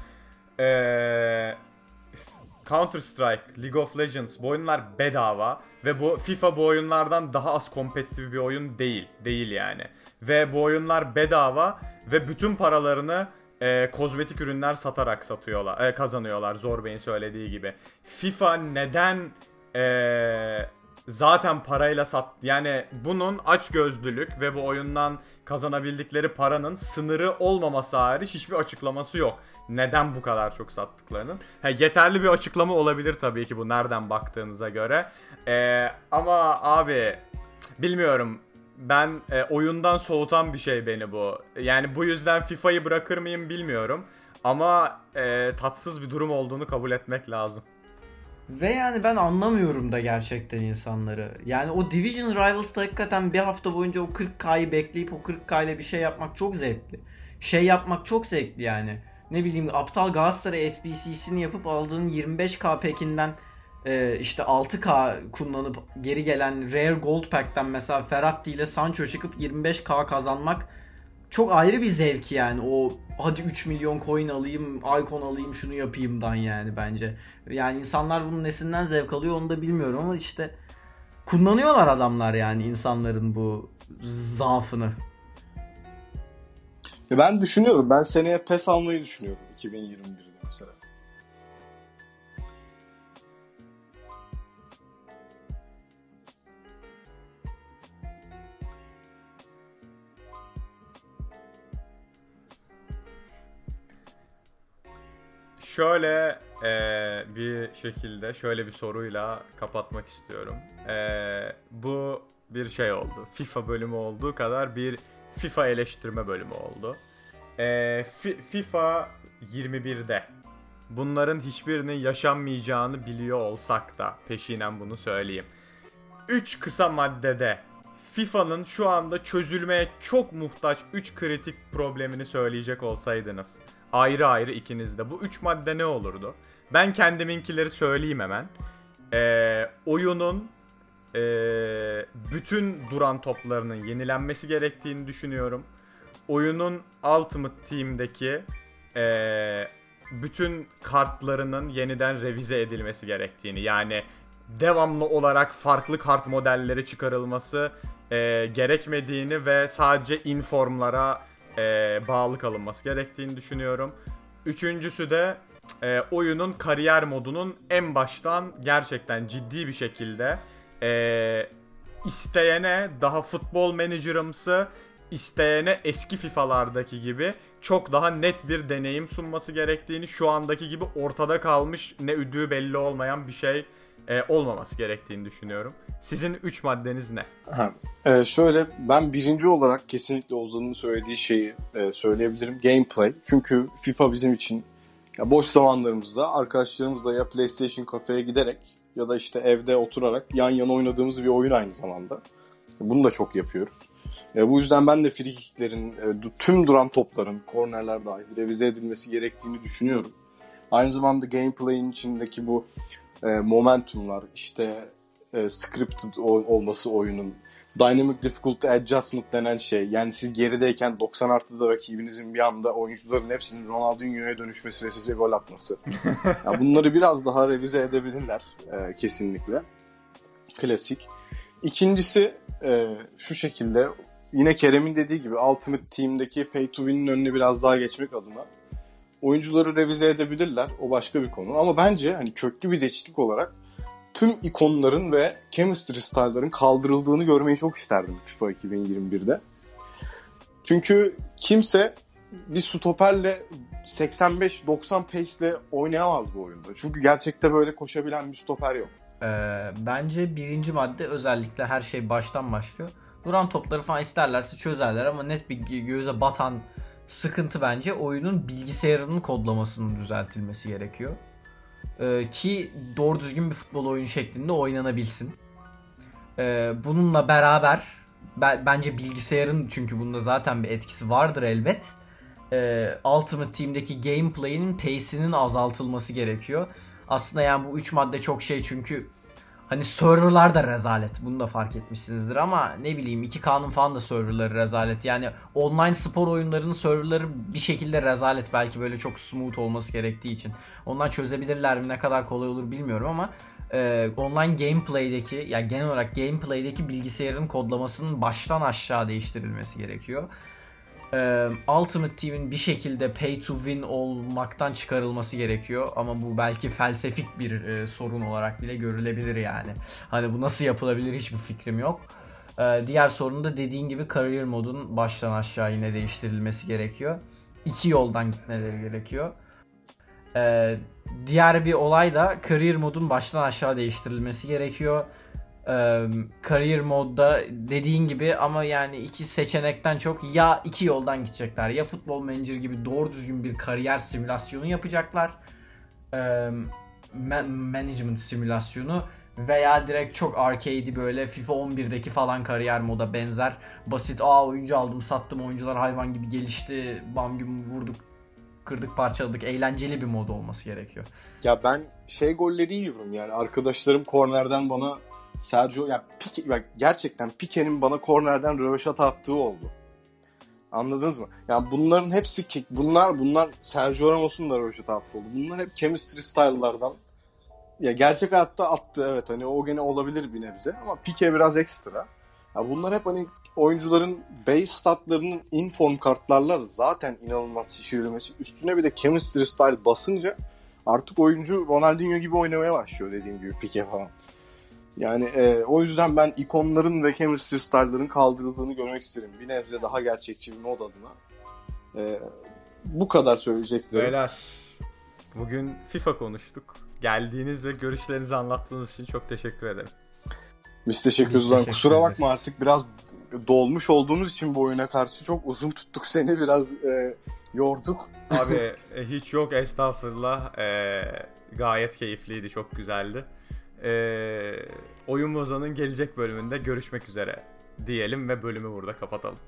Eee Counter Strike, League of Legends bu oyunlar bedava ve bu FIFA bu oyunlardan daha az kompetitif bir oyun değil. Değil yani. Ve bu oyunlar bedava ve bütün paralarını e, kozmetik ürünler satarak satıyorlar, e, kazanıyorlar Zor Bey'in söylediği gibi. FIFA neden e, zaten parayla sat yani bunun açgözlülük ve bu oyundan kazanabildikleri paranın sınırı olmaması hariç hiçbir açıklaması yok. Neden bu kadar çok sattıklarının. Ha, yeterli bir açıklama olabilir tabii ki bu nereden baktığınıza göre. Ee, ama abi bilmiyorum ben e, oyundan soğutan bir şey beni bu. Yani bu yüzden FIFA'yı bırakır mıyım bilmiyorum. Ama e, tatsız bir durum olduğunu kabul etmek lazım. Ve yani ben anlamıyorum da gerçekten insanları. Yani o Division Rivals'ta hakikaten bir hafta boyunca o 40K'yı bekleyip o 40K ile bir şey yapmak çok zevkli. Şey yapmak çok zevkli yani. Ne bileyim aptal Galatasaray SBC'sini yapıp aldığın 25K pekinden e, işte 6K kullanıp geri gelen Rare Gold Pack'ten mesela Ferrati ile Sancho çıkıp 25K kazanmak çok ayrı bir zevk yani. O hadi 3 milyon coin alayım, icon alayım, şunu yapayımdan yani bence. Yani insanlar bunun nesinden zevk alıyor onu da bilmiyorum ama işte kullanıyorlar adamlar yani insanların bu zaafını. Ben düşünüyorum. Ben seneye PES almayı düşünüyorum 2021'de mesela. Şöyle eee, bir şekilde, şöyle bir soruyla kapatmak istiyorum. Eee, bu bir şey oldu. FIFA bölümü olduğu kadar bir FIFA eleştirme bölümü oldu. Fi- FIFA 21'de bunların hiçbirinin yaşanmayacağını biliyor olsak da peşinen bunu söyleyeyim. 3 kısa maddede FIFA'nın şu anda çözülmeye çok muhtaç 3 kritik problemini söyleyecek olsaydınız. Ayrı ayrı ikiniz de. Bu 3 madde ne olurdu? Ben kendiminkileri söyleyeyim hemen. Ee, oyunun ee, bütün duran toplarının yenilenmesi gerektiğini düşünüyorum. Oyunun Ultimate Team'deki ee, bütün kartlarının yeniden revize edilmesi gerektiğini yani devamlı olarak farklı kart modelleri çıkarılması e, gerekmediğini ve sadece informlara e, bağlı kalınması gerektiğini düşünüyorum. Üçüncüsü de e, oyunun kariyer modunun en baştan gerçekten ciddi bir şekilde e, isteyene daha futbol menajerımsı, isteyene eski FIFA'lardaki gibi çok daha net bir deneyim sunması gerektiğini, şu andaki gibi ortada kalmış ne üdüğü belli olmayan bir şey e, olmaması gerektiğini düşünüyorum. Sizin 3 maddeniz ne? Ha. Ee, şöyle ben birinci olarak kesinlikle Ozan'ın söylediği şeyi e, söyleyebilirim. Gameplay. Çünkü FIFA bizim için ya boş zamanlarımızda arkadaşlarımızla ya PlayStation kafeye giderek ya da işte evde oturarak yan yana oynadığımız bir oyun aynı zamanda. Bunu da çok yapıyoruz. E, bu yüzden ben de free kicklerin, e, tüm duran topların, kornerler dahil revize edilmesi gerektiğini düşünüyorum. Aynı zamanda gameplay'in içindeki bu e, momentumlar, işte e, scripted ol- olması oyunun, dynamic difficulty adjustment denen şey. Yani siz gerideyken 90 artıda rakibinizin bir anda oyuncuların hepsinin Ronaldinho'ya dönüşmesi ve size gol atması. ya bunları biraz daha revize edebilirler e, kesinlikle. Klasik. İkincisi e, şu şekilde yine Kerem'in dediği gibi Ultimate Team'deki pay to win'in önüne biraz daha geçmek adına oyuncuları revize edebilirler. O başka bir konu. Ama bence hani köklü bir değişiklik olarak tüm ikonların ve chemistry style'ların kaldırıldığını görmeyi çok isterdim FIFA 2021'de. Çünkü kimse bir stoperle 85-90 pace'le oynayamaz bu oyunda. Çünkü gerçekte böyle koşabilen bir stoper yok. Ee, bence birinci madde özellikle her şey baştan başlıyor. Duran topları falan isterlerse çözerler ama net bir göze batan sıkıntı bence oyunun bilgisayarının kodlamasının düzeltilmesi gerekiyor. Ee, ki doğru düzgün bir futbol oyunu şeklinde oynanabilsin. Ee, bununla beraber be- bence bilgisayarın çünkü bunda zaten bir etkisi vardır elbet. Ee, Ultimate Team'deki gameplay'in pace'inin azaltılması gerekiyor. Aslında yani bu üç madde çok şey çünkü hani serverlar da rezalet. Bunu da fark etmişsinizdir ama ne bileyim 2K'nın falan da serverları rezalet. Yani online spor oyunlarının serverları bir şekilde rezalet. Belki böyle çok smooth olması gerektiği için. Ondan çözebilirler mi ne kadar kolay olur bilmiyorum ama e, online gameplay'deki yani genel olarak gameplay'deki bilgisayarın kodlamasının baştan aşağı değiştirilmesi gerekiyor. Ee, Ultimate Team'in bir şekilde pay to win olmaktan çıkarılması gerekiyor ama bu belki felsefik bir e, sorun olarak bile görülebilir yani. Hani bu nasıl yapılabilir hiçbir fikrim yok. Ee, diğer sorun da dediğin gibi career modun baştan aşağı yine değiştirilmesi gerekiyor. İki yoldan gitmeleri gerekiyor. Ee, diğer bir olay da career modun baştan aşağı değiştirilmesi gerekiyor. Career modda dediğin gibi ama yani iki seçenekten çok ya iki yoldan gidecekler. Ya futbol manager gibi doğru düzgün bir kariyer simülasyonu yapacaklar. Ma- management simülasyonu veya direkt çok arcade'i böyle FIFA 11'deki falan kariyer moda benzer. Basit aa oyuncu aldım sattım oyuncular hayvan gibi gelişti bam gibi vurduk kırdık parçaladık eğlenceli bir mod olması gerekiyor. Ya ben şey golleri yiyorum yani arkadaşlarım kornerden bana Sergio ya Pique, ya gerçekten Pique'nin bana kornerden röveşata attığı oldu. Anladınız mı? Yani bunların hepsi kick. Bunlar bunlar Sergio Ramos'un da röveşata attığı oldu. Bunlar hep chemistry style'lardan. Ya gerçek hayatta attı evet hani o gene olabilir bir nebze ama Pique biraz ekstra. Ya bunlar hep hani oyuncuların base statlarının inform kartlarla zaten inanılmaz şişirilmesi. Üstüne bir de chemistry style basınca artık oyuncu Ronaldinho gibi oynamaya başlıyor dediğim gibi Pique falan. Yani e, o yüzden ben ikonların ve chemistry style'ların kaldırıldığını görmek isterim. Bir nebze daha gerçekçi bir mod adına. E, bu kadar söyleyeceklerim. Beyler bugün FIFA konuştuk. Geldiğiniz ve görüşlerinizi anlattığınız için çok teşekkür ederim. Biz teşekkür ederiz. Kusura bakma artık biraz dolmuş olduğumuz için bu oyuna karşı çok uzun tuttuk seni biraz e, yorduk. Abi e, hiç yok estağfurullah. E, gayet keyifliydi, çok güzeldi. E, Oyun Bozan'ın gelecek bölümünde görüşmek üzere diyelim ve bölümü burada kapatalım.